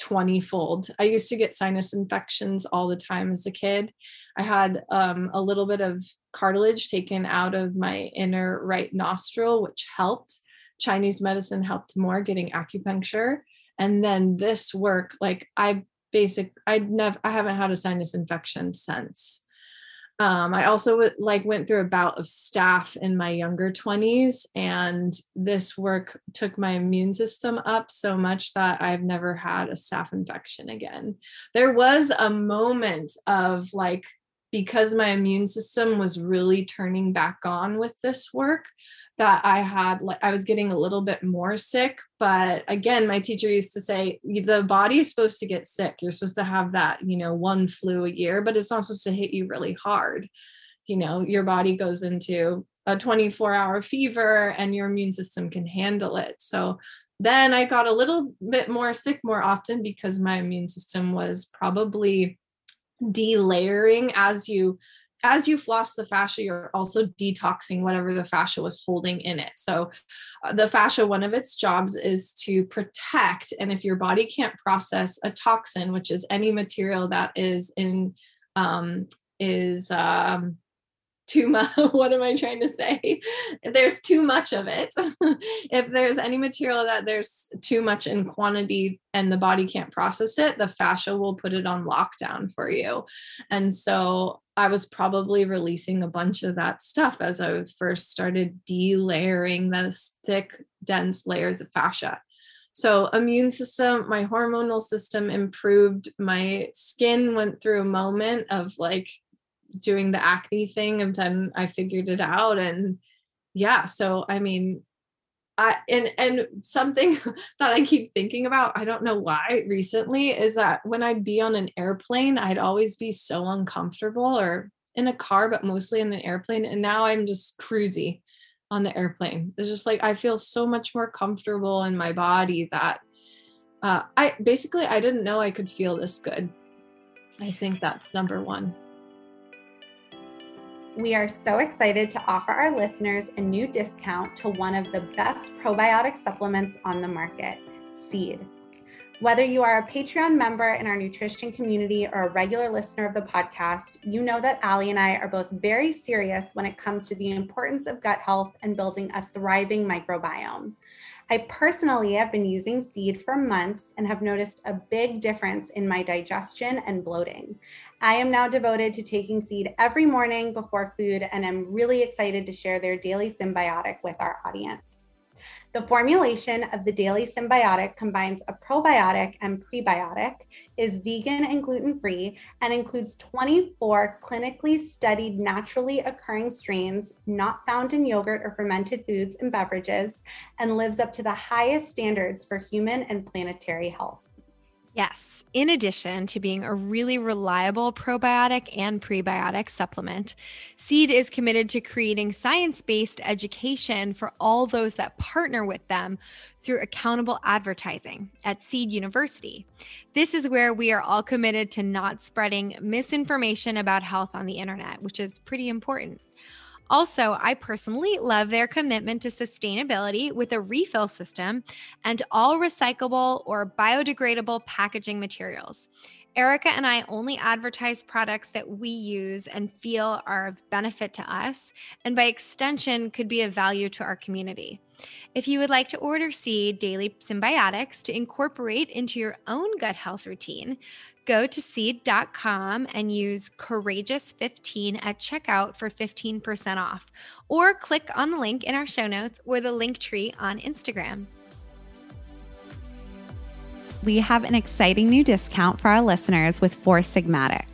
20 fold. I used to get sinus infections all the time as a kid. I had um, a little bit of cartilage taken out of my inner right nostril, which helped. Chinese medicine helped more getting acupuncture. And then this work, like I basic, I'd never, I haven't had a sinus infection since. Um, I also like went through a bout of staph in my younger 20s, and this work took my immune system up so much that I've never had a staph infection again. There was a moment of like, because my immune system was really turning back on with this work, that I had like I was getting a little bit more sick. But again, my teacher used to say the body is supposed to get sick. You're supposed to have that, you know, one flu a year, but it's not supposed to hit you really hard. You know, your body goes into a 24 hour fever and your immune system can handle it. So then I got a little bit more sick more often because my immune system was probably delayering as you as you floss the fascia, you're also detoxing whatever the fascia was holding in it. So, uh, the fascia, one of its jobs is to protect. And if your body can't process a toxin, which is any material that is in, um, is um, too much what am i trying to say there's too much of it if there's any material that there's too much in quantity and the body can't process it the fascia will put it on lockdown for you and so i was probably releasing a bunch of that stuff as i first started delayering those thick dense layers of fascia. So immune system my hormonal system improved. My skin went through a moment of like doing the acne thing and then I figured it out and yeah so I mean I and and something that I keep thinking about I don't know why recently is that when I'd be on an airplane I'd always be so uncomfortable or in a car but mostly in an airplane and now I'm just cruisy on the airplane. It's just like I feel so much more comfortable in my body that uh, I basically I didn't know I could feel this good. I think that's number one we are so excited to offer our listeners a new discount to one of the best probiotic supplements on the market, Seed. Whether you are a Patreon member in our nutrition community or a regular listener of the podcast, you know that Allie and I are both very serious when it comes to the importance of gut health and building a thriving microbiome. I personally have been using seed for months and have noticed a big difference in my digestion and bloating. I am now devoted to taking seed every morning before food and am really excited to share their daily synbiotic with our audience. The formulation of the Daily Synbiotic combines a probiotic and prebiotic, is vegan and gluten free, and includes 24 clinically studied naturally occurring strains not found in yogurt or fermented foods and beverages, and lives up to the highest standards for human and planetary health. Yes. In addition to being a really reliable probiotic and prebiotic supplement, Seed is committed to creating science based education for all those that partner with them through accountable advertising at Seed University. This is where we are all committed to not spreading misinformation about health on the internet, which is pretty important. Also, I personally love their commitment to sustainability with a refill system and all recyclable or biodegradable packaging materials. Erica and I only advertise products that we use and feel are of benefit to us, and by extension, could be of value to our community. If you would like to order Seed Daily Synbiotics to incorporate into your own gut health routine, Go to seed.com and use courageous15 at checkout for 15% off, or click on the link in our show notes or the link tree on Instagram. We have an exciting new discount for our listeners with Four Sigmatic.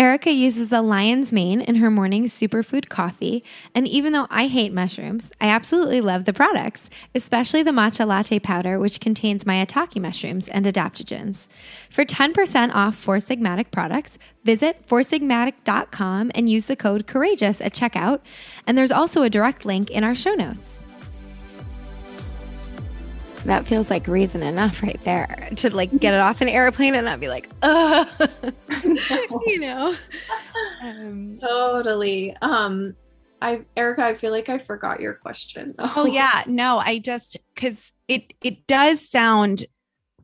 Erica uses the lion's mane in her morning superfood coffee, and even though I hate mushrooms, I absolutely love the products, especially the matcha latte powder, which contains maitake mushrooms and adaptogens. For 10% off Four Sigmatic products, visit foursigmatic.com and use the code COURAGEOUS at checkout, and there's also a direct link in our show notes. That feels like reason enough right there to like get it off an airplane and not be like, you know. Um, totally. Um, I Erica, I feel like I forgot your question. oh yeah, no, I just because it it does sound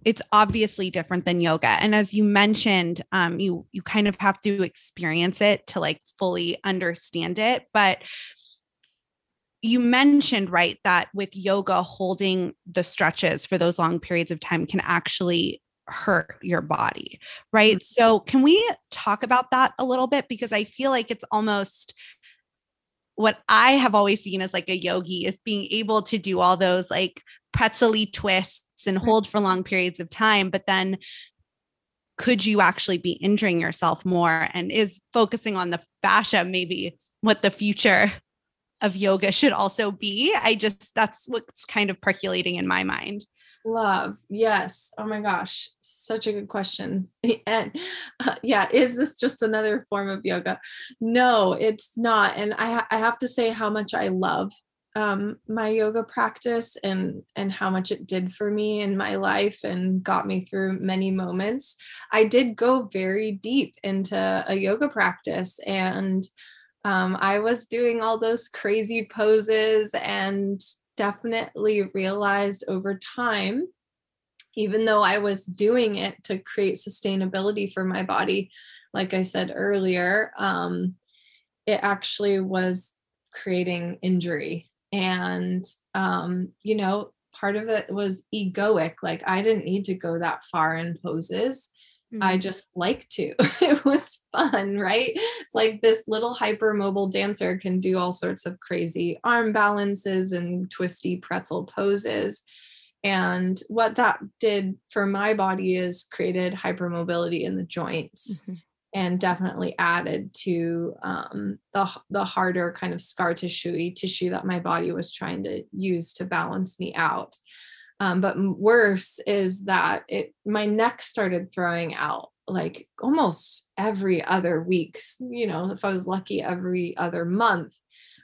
it's obviously different than yoga and as you mentioned um you you kind of have to experience it to like fully understand it but you mentioned right that with yoga holding the stretches for those long periods of time can actually hurt your body right? Mm-hmm. so can we talk about that a little bit? Because i feel like it's almost what i have always seen as like a yogi is being able to do all those like pretzely twists and hold for long periods of time but then could you actually be injuring yourself more? And is focusing on the fascia maybe what the future of yoga should also be. I just, that's what's kind of percolating in my mind. Love. Yes. Oh my gosh. Such a good question. And uh, yeah, is this just another form of yoga? No, it's not. And I, I have to say how much I love um, my yoga practice and and how much it did for me in my life and got me through many moments. I did go very deep into a yoga practice and um, I was doing all those crazy poses and definitely realized over time, even though I was doing it to create sustainability for my body, like I said earlier, um, it actually was creating injury. And, um, you know, part of it was egoic. Like I didn't need to go that far in poses. Mm-hmm. I just like to. it was fun, right? It's like this little hypermobile dancer can do all sorts of crazy arm balances and twisty pretzel poses. And what that did for my body is created hypermobility in the joints mm-hmm. and definitely added to um, the, the harder kind of scar tissue tissue that my body was trying to use to balance me out. Um, but worse is that it my neck started throwing out like almost every other week. You know, if I was lucky, every other month.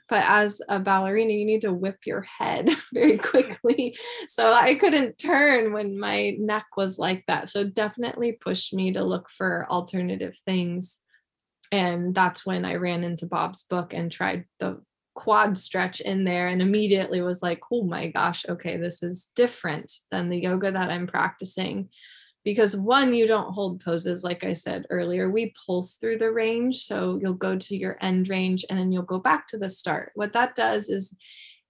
But as a ballerina, you need to whip your head very quickly. So I couldn't turn when my neck was like that. So definitely pushed me to look for alternative things. And that's when I ran into Bob's book and tried the quad stretch in there and immediately was like, oh my gosh, okay, this is different than the yoga that I'm practicing. Because one, you don't hold poses, like I said earlier. We pulse through the range. So you'll go to your end range and then you'll go back to the start. What that does is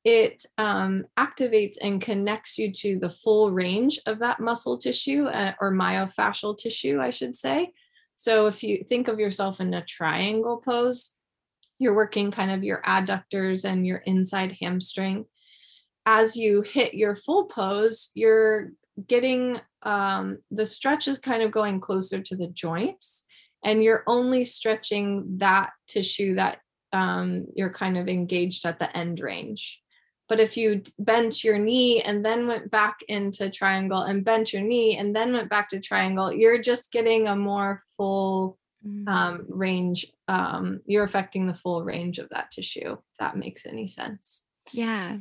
it um, activates and connects you to the full range of that muscle tissue uh, or myofascial tissue, I should say. So if you think of yourself in a triangle pose, you're working kind of your adductors and your inside hamstring. As you hit your full pose, you're getting um, the stretch is kind of going closer to the joints, and you're only stretching that tissue that um, you're kind of engaged at the end range. But if you bent your knee and then went back into triangle and bent your knee and then went back to triangle, you're just getting a more full Mm. um, range, um, you're affecting the full range of that tissue. If that makes any sense. Yeah.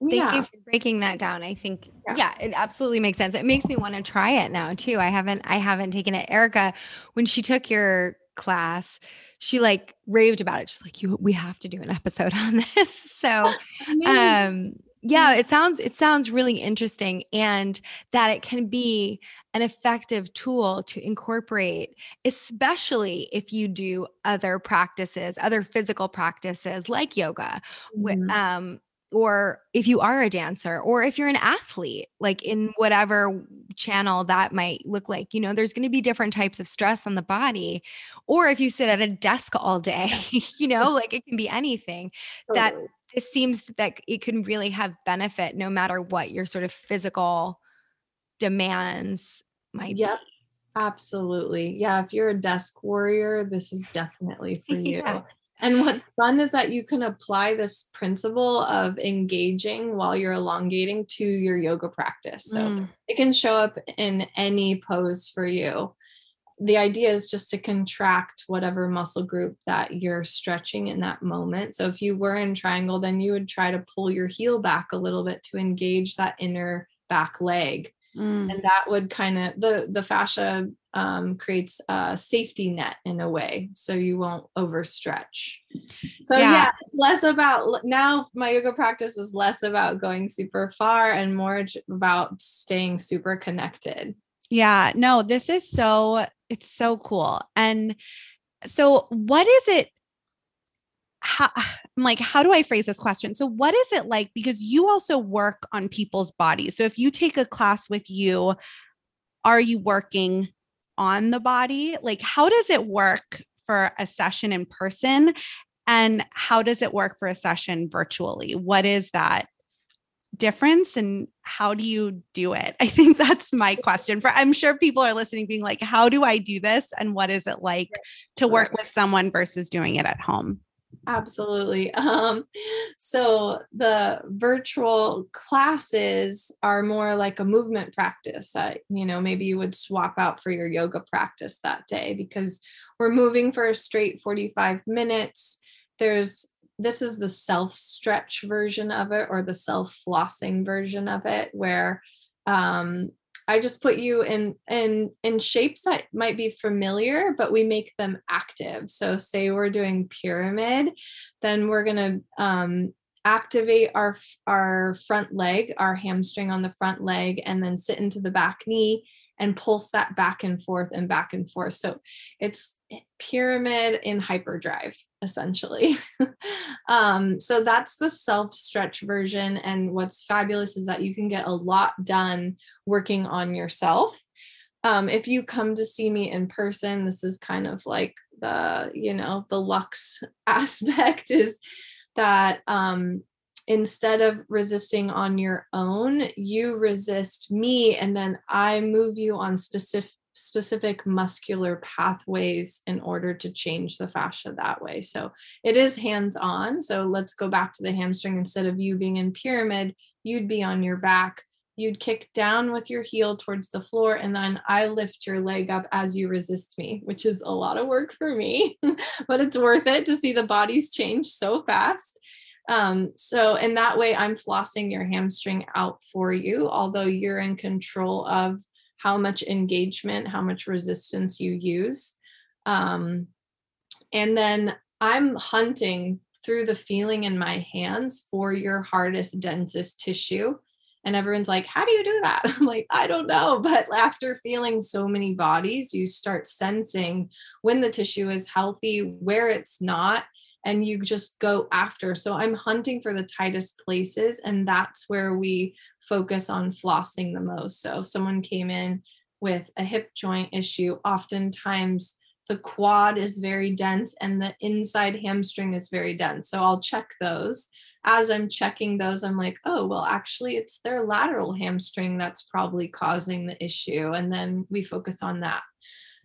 Thank yeah. you for breaking that down. I think yeah. yeah. it absolutely makes sense. It makes me want to try it now too. I haven't I haven't taken it. Erica, when she took your class, she like raved about it. She's like, you we have to do an episode on this. So um yeah it sounds it sounds really interesting and that it can be an effective tool to incorporate especially if you do other practices other physical practices like yoga mm-hmm. um, or if you are a dancer or if you're an athlete like in whatever channel that might look like you know there's going to be different types of stress on the body or if you sit at a desk all day you know like it can be anything that this seems that it can really have benefit no matter what your sort of physical demands might yep. Absolutely. Yeah. If you're a desk warrior, this is definitely for you. Yeah. And what's fun is that you can apply this principle of engaging while you're elongating to your yoga practice. So Mm. it can show up in any pose for you. The idea is just to contract whatever muscle group that you're stretching in that moment. So if you were in triangle, then you would try to pull your heel back a little bit to engage that inner back leg Mm. and that would kind of the the fascia um, creates a safety net in a way so you won't overstretch so Yeah. yeah. it's less about now my yoga practice is less about going super far and more about staying super connected Yeah, no, this is so it's so cool. And so what is it how I'm like how do I phrase this question? So what is it like because you also work on people's bodies. So if you take a class with you, are you working on the body? Like how does it work for a session in person and how does it work for a session virtually? What is that difference and how do you do it? I think that's my question. For I'm sure people are listening being like how do I do this and what is it like to work with someone versus doing it at home? Absolutely. Um, so the virtual classes are more like a movement practice that, you know, maybe you would swap out for your yoga practice that day because we're moving for a straight 45 minutes. There's this is the self stretch version of it or the self flossing version of it where um I just put you in in in shapes that might be familiar, but we make them active. So say we're doing pyramid, then we're gonna um, activate our our front leg, our hamstring on the front leg, and then sit into the back knee and pulse that back and forth and back and forth. So it's pyramid in hyperdrive essentially. um, so that's the self stretch version. And what's fabulous is that you can get a lot done working on yourself. Um, if you come to see me in person, this is kind of like the, you know, the lux aspect is that um, instead of resisting on your own, you resist me and then I move you on specific specific muscular pathways in order to change the fascia that way. So it is hands on. So let's go back to the hamstring. Instead of you being in pyramid, you'd be on your back. You'd kick down with your heel towards the floor, and then I lift your leg up as you resist me, which is a lot of work for me, but it's worth it to see the bodies change so fast. Um, so in that way, I'm flossing your hamstring out for you, although you're in control of how much engagement, how much resistance you use. Um, and then I'm hunting through the feeling in my hands for your hardest, densest tissue. And everyone's like, How do you do that? I'm like, I don't know. But after feeling so many bodies, you start sensing when the tissue is healthy, where it's not, and you just go after. So I'm hunting for the tightest places. And that's where we focus on flossing the most. So if someone came in with a hip joint issue, oftentimes the quad is very dense and the inside hamstring is very dense. So I'll check those. As I'm checking those, I'm like, oh, well, actually, it's their lateral hamstring that's probably causing the issue. And then we focus on that.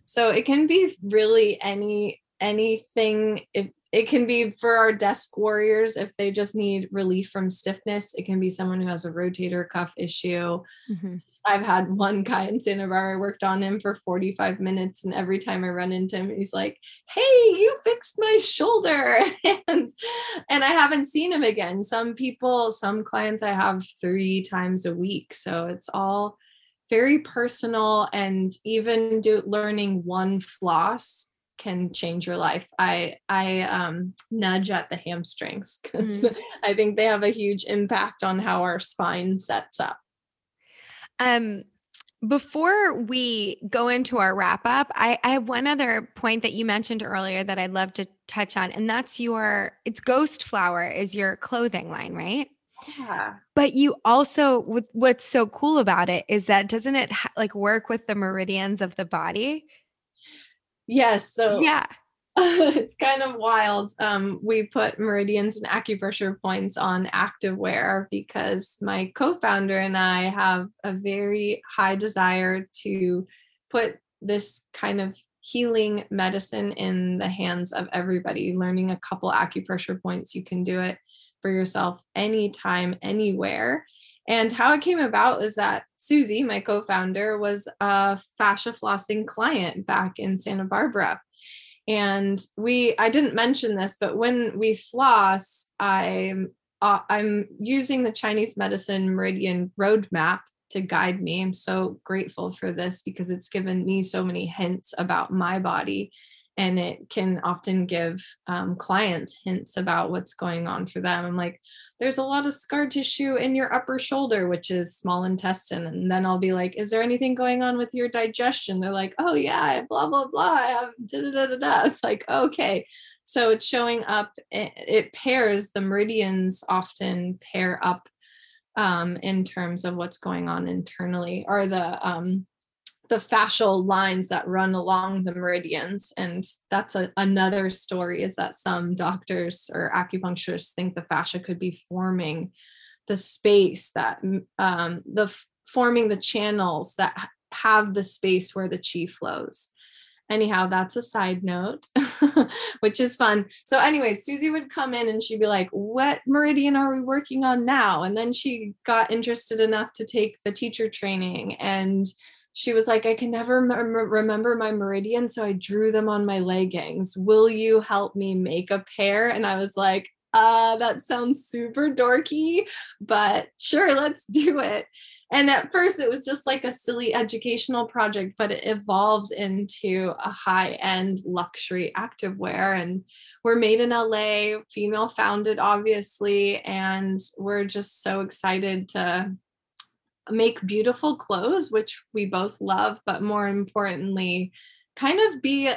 So it can be really any anything if it can be for our desk warriors if they just need relief from stiffness it can be someone who has a rotator cuff issue. Mhm. i've had one guy in santa barbara i worked on him for 45 minutes and every time i run into him he's like hey you fixed my shoulder. And and i haven't seen him again. Some people some clients i have three times a week so it's all very personal and even do learning one floss can change your life. I I um nudge at the hamstrings because I think they have a huge impact on how our spine sets up. Um, before we go into our wrap up, I, I have one other point that you mentioned earlier that I'd love to touch on, and that's your it's Ghost Flower is your clothing line, right? Yeah. But you also, what's so cool about it is that doesn't it ha- like work with the meridians of the body? Yes. So Yeah. it's kind of wild. Um, we put meridians and acupressure points on activewear because my co-founder and I have a very high desire to put this kind of healing medicine in the hands of everybody. Learning a couple acupressure points, you can do it for yourself anytime, anywhere. And how it came about is that Susie, my co founder, was a fascia flossing client back in Santa Barbara. And we, I didn't mention this, but when we floss, I'm, uh, I'm using the Chinese medicine meridian roadmap to guide me. I'm so grateful for this because it's given me so many hints about my body. And it can often give um, clients hints about what's going on for them. I'm like, there's a lot of scar tissue in your upper shoulder, which is small intestine. And then I'll be like, is there anything going on with your digestion? They're like, oh, yeah, blah, blah, blah. I have da da da da. It's like, okay. So it's showing up, it, it pairs, the meridians often pair up um, in terms of what's going on internally or the um, the fascial lines that run along the meridians. And that's a, another story is that some doctors or acupuncturists think the fascia could be forming the space that um, the forming the channels that have the space where the chi flows. Anyhow that's a side note which is fun. So anyway susie would come in and she'd be like what meridian are we working on now? And then she got interested enough to take the teacher training and she was like i can never remember my meridian so i drew them on my leggings. Will you help me make a pair? And i was like uh that sounds super dorky but sure let's do it. And at first it was just like a silly educational project but it evolved into a high-end luxury activewear and we're made in la female founded obviously and we're just so excited to make beautiful clothes which we both love but more importantly kind of be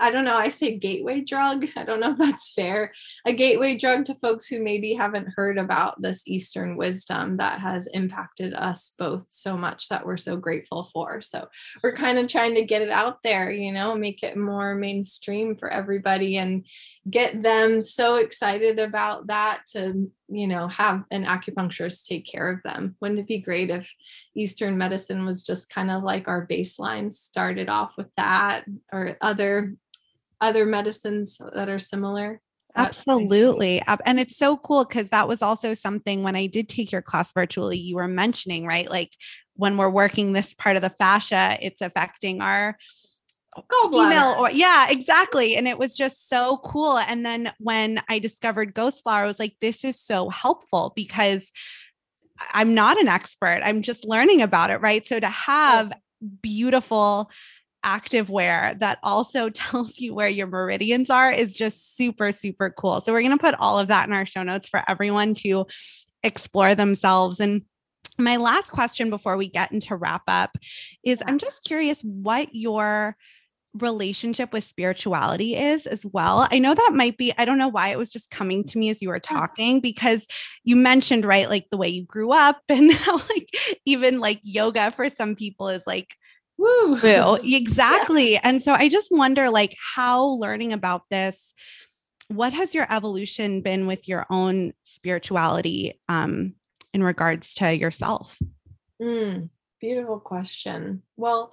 I don't know, I say gateway drug. I don't know if that's fair. A gateway drug to folks who maybe haven't heard about this Eastern wisdom that has impacted us both so much that we're so grateful for. So we're kind of trying to get it out there, you know, make it more mainstream for everybody and get them so excited about that to, you know, have an acupuncturist take care of them. Wouldn't it be great if Eastern medicine was just kind of like our baseline, started off with that or other other medicines that are similar? Absolutely. And it's so cool because that was also something when I did take your class virtually, you were mentioning, right? Like when we're working this part of the fascia, it's affecting our female or yeah, exactly. And it was just so cool. And then when I discovered Ghost Flower, I was like, this is so helpful because I'm not an expert. I'm just learning about it, right? So to have beautiful active wear that also tells you where your meridians are is just super, super cool. So we're going to put all of that in our show notes for everyone to explore themselves. And my last question before we get into wrap up is I'm just curious what your relationship with spirituality is as well. I know that might be, I don't know why it was just coming to me as you were talking because you mentioned, right, like the way you grew up and how, like, even like yoga for some people is like Woo. Woo. Exactly. Yeah. And so I just wonder like how learning about this, what has your evolution been with your own spirituality um, in regards to yourself? Mm, beautiful question. Well,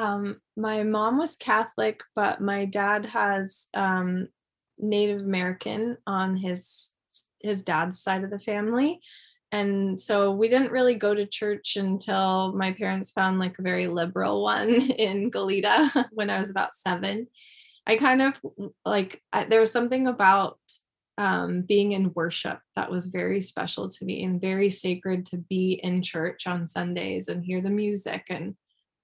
um, my mom was Catholic, but my dad has um, Native American on his his dad's side of the family and so we didn't really go to church until my parents found like a very liberal one in Goleta when I was about seven. I kind of like I, there was something about um, being in worship that was very special to me and very sacred to be in church on Sundays and hear the music. And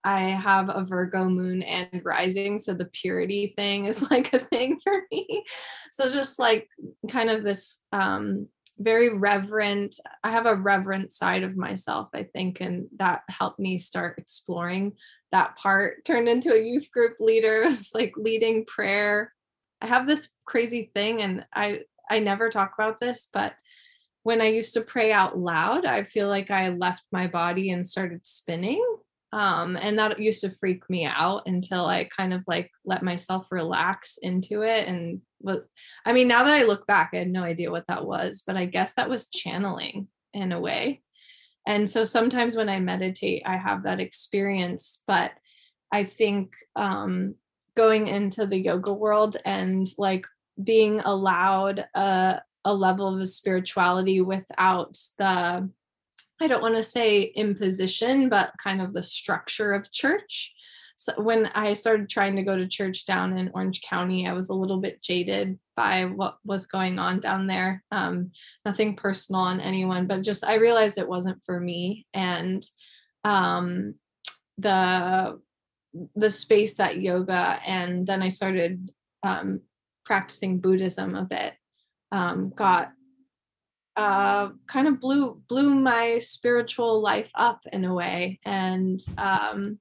I have a Virgo moon and rising, so the purity thing is like a thing for me. So just like kind of this um, very reverent. I have a reverent side of myself, I think, and that helped me start exploring that part. Turned into a youth group leader, like leading prayer. I have this crazy thing, and I I never talk about this, but when I used to pray out loud, I feel like I left my body and started spinning. Um, and that used to freak me out until I kind of like let myself relax into it and what I mean, now that I look back, I had no idea what that was, but I guess that was channeling in a way. And so sometimes when I meditate, I have that experience, but I think um, going into the yoga world and like being allowed a, a level of spirituality without the, I don't want to say imposition, but kind of the structure of church. So when I started trying to go to church down in Orange County, I was a little bit jaded by what was going on down there. Um, nothing personal on anyone, but just I realized it wasn't for me. And um, the the space that yoga and then I started um, practicing Buddhism a bit. Um, got uh, kind of blew blew my spiritual life up in a way, and um,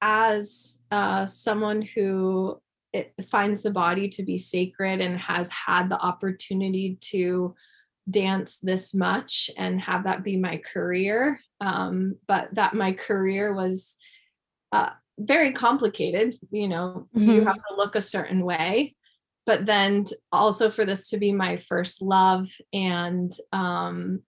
as uh, someone who it finds the body to be sacred and has had the opportunity to dance this much and have that be my career um, but that my career was uh, very complicated you know mm-hmm. you have to look a certain way but then also for this to be my first love and um,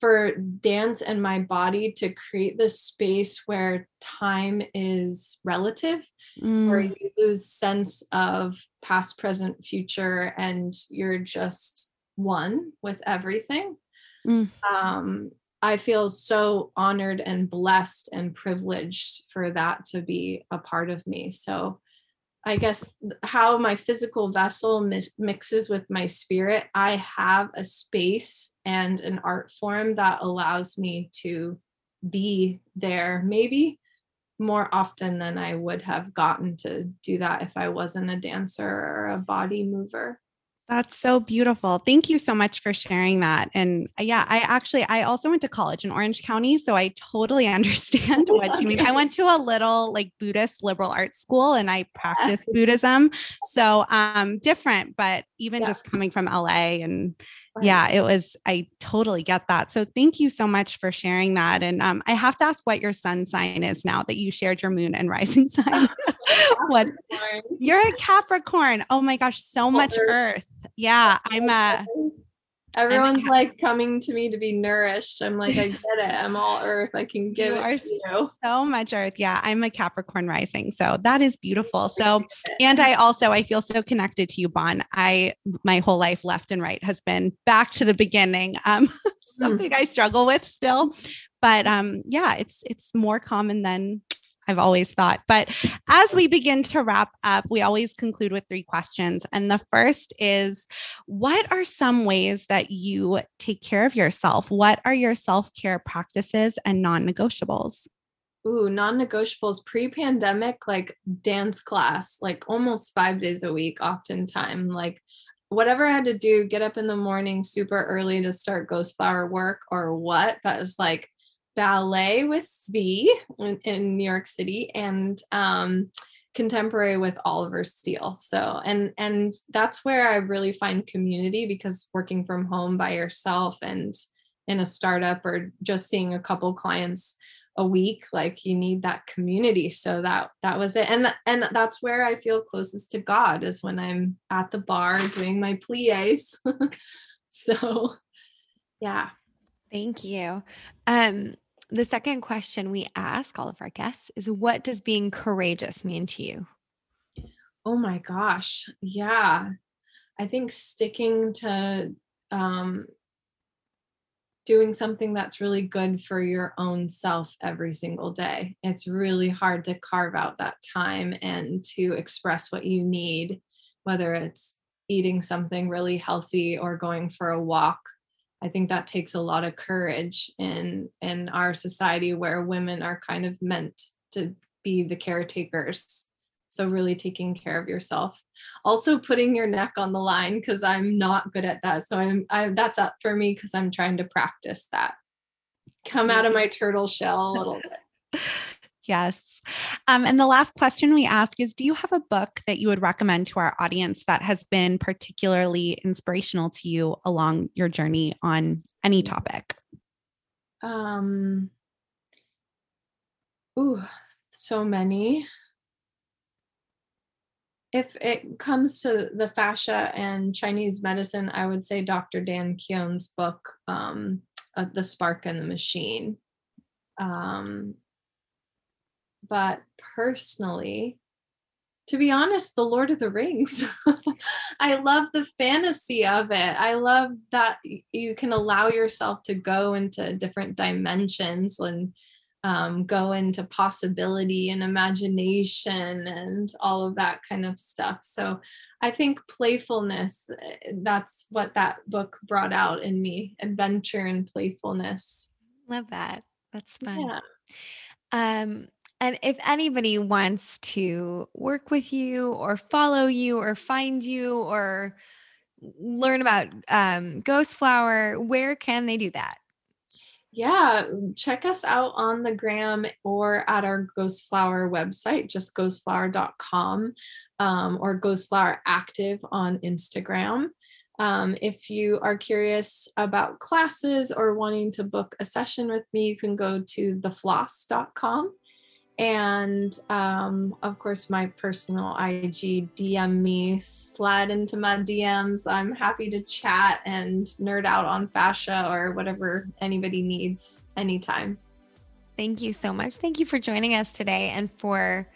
for dance and my body to create this space where time is relative mm. where you lose sense of past present future and you're just one with everything mm. um, i feel so honored and blessed and privileged for that to be a part of me so I guess how my physical vessel mis- mixes with my spirit, I have a space and an art form that allows me to be there maybe more often than I would have gotten to do that if I wasn't a dancer or a body mover. That's so beautiful. Thank you so much for sharing that. And uh, yeah, I actually I also went to college in Orange County, so I totally understand what you mean. I went to a little like Buddhist liberal arts school and I practiced Buddhism. So um different, but even yeah. just coming from LA and yeah, it was, I totally get that. So thank you so much for sharing that. And um, I have to ask what your sun sign is now that you shared your moon and rising sign. what you're a Capricorn. Oh my gosh, so much earth. Yeah, I'm a Everyone's like coming to me to be nourished. I'm like, I get it. I'm all earth. I can give you it to you. So much earth. Yeah. I'm a Capricorn rising. So that is beautiful. So, and I also, I feel so connected to you, Bon. I, my whole life left and right has been back to the beginning. Um, something mm. I struggle with still, but um, yeah, it's, it's more common than I've always thought. But as we begin to wrap up, we always conclude with three questions. And the first is What are some ways that you take care of yourself? What are your self care practices and non negotiables? Ooh, non negotiables pre pandemic, like dance class, like almost five days a week, oftentimes. Like whatever I had to do, get up in the morning super early to start ghost flower work or what, that was like ballet with Svi in, in New York City and um, contemporary with Oliver Steele. So and and that's where I really find community because working from home by yourself and in a startup or just seeing a couple clients a week like you need that community. So that that was it. And and that's where i feel closest to god is when i'm at the barre doing my pliés. So yeah. Thank you. Um the second question we ask all of our guests is what does being courageous mean to you? Oh my gosh. Yeah. I think sticking to um, doing something that's really good for your own self every single day. It's really hard to carve out that time and to express what you need, whether it's eating something really healthy or going for a walk I think that takes a lot of courage in in our society where women are kind of meant to be the caretakers. So really taking care of yourself. Also putting your neck on the line because I'm not good at that. So I'm I that's up for me because I'm trying to practice that. Come out of mm-hmm. my turtle shell a little bit. Yes. Um, and the last question we ask is Do you have a book that you would recommend to our audience that has been particularly inspirational to you along your journey on any topic? Um, ooh, so many. If it comes to the fascia and Chinese medicine, I would say Dr. Dan Keown's book, um, uh, The Spark in the Machine. Um, but personally, to be honest, the Lord of the Rings. I love the fantasy of it. I love that you can allow yourself to go into different dimensions and um, go into possibility and imagination and all of that kind of stuff. So I think playfulness, eh, that's what that book brought out in me adventure and playfulness. Love that. That's fun. Yeah. Um, and if anybody wants to work with you or follow you or find you or learn about um, Ghost Flower, where can they do that? Yeah, check us out on the gram or at our Ghost Flower website, just ghostflower.com um, or Ghostflower Active on Instagram. Um, if you are curious about classes or wanting to book a session with me, you can go to thefloss.com and um, of course my personal ig dm me slide into my dms i'm happy to chat and nerd out on fascia or whatever anybody needs anytime. Thank you so much. Thank you for joining us today and for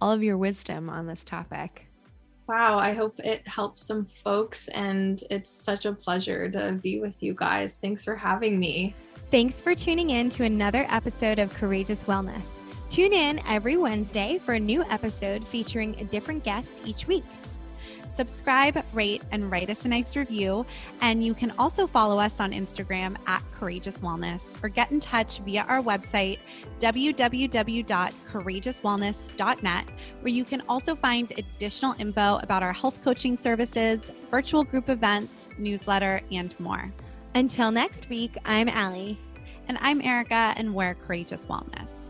all of your wisdom on this topic. Wow i hope it helps some folks and it's such a pleasure to be with you guys. Thanks for having me. Thanks for tuning in to another episode of courageous wellness Tune in every Wednesday for a new episode featuring a different guest each week. Subscribe, rate, and write us a nice review. And you can also follow us on Instagram at Courageous Wellness or get in touch via our website, www.courageouswellness.net, where you can also find additional info about our health coaching services, virtual group events, newsletter, and more. Until next week, I'm Allie. And I'm Erica, and we're Courageous Wellness.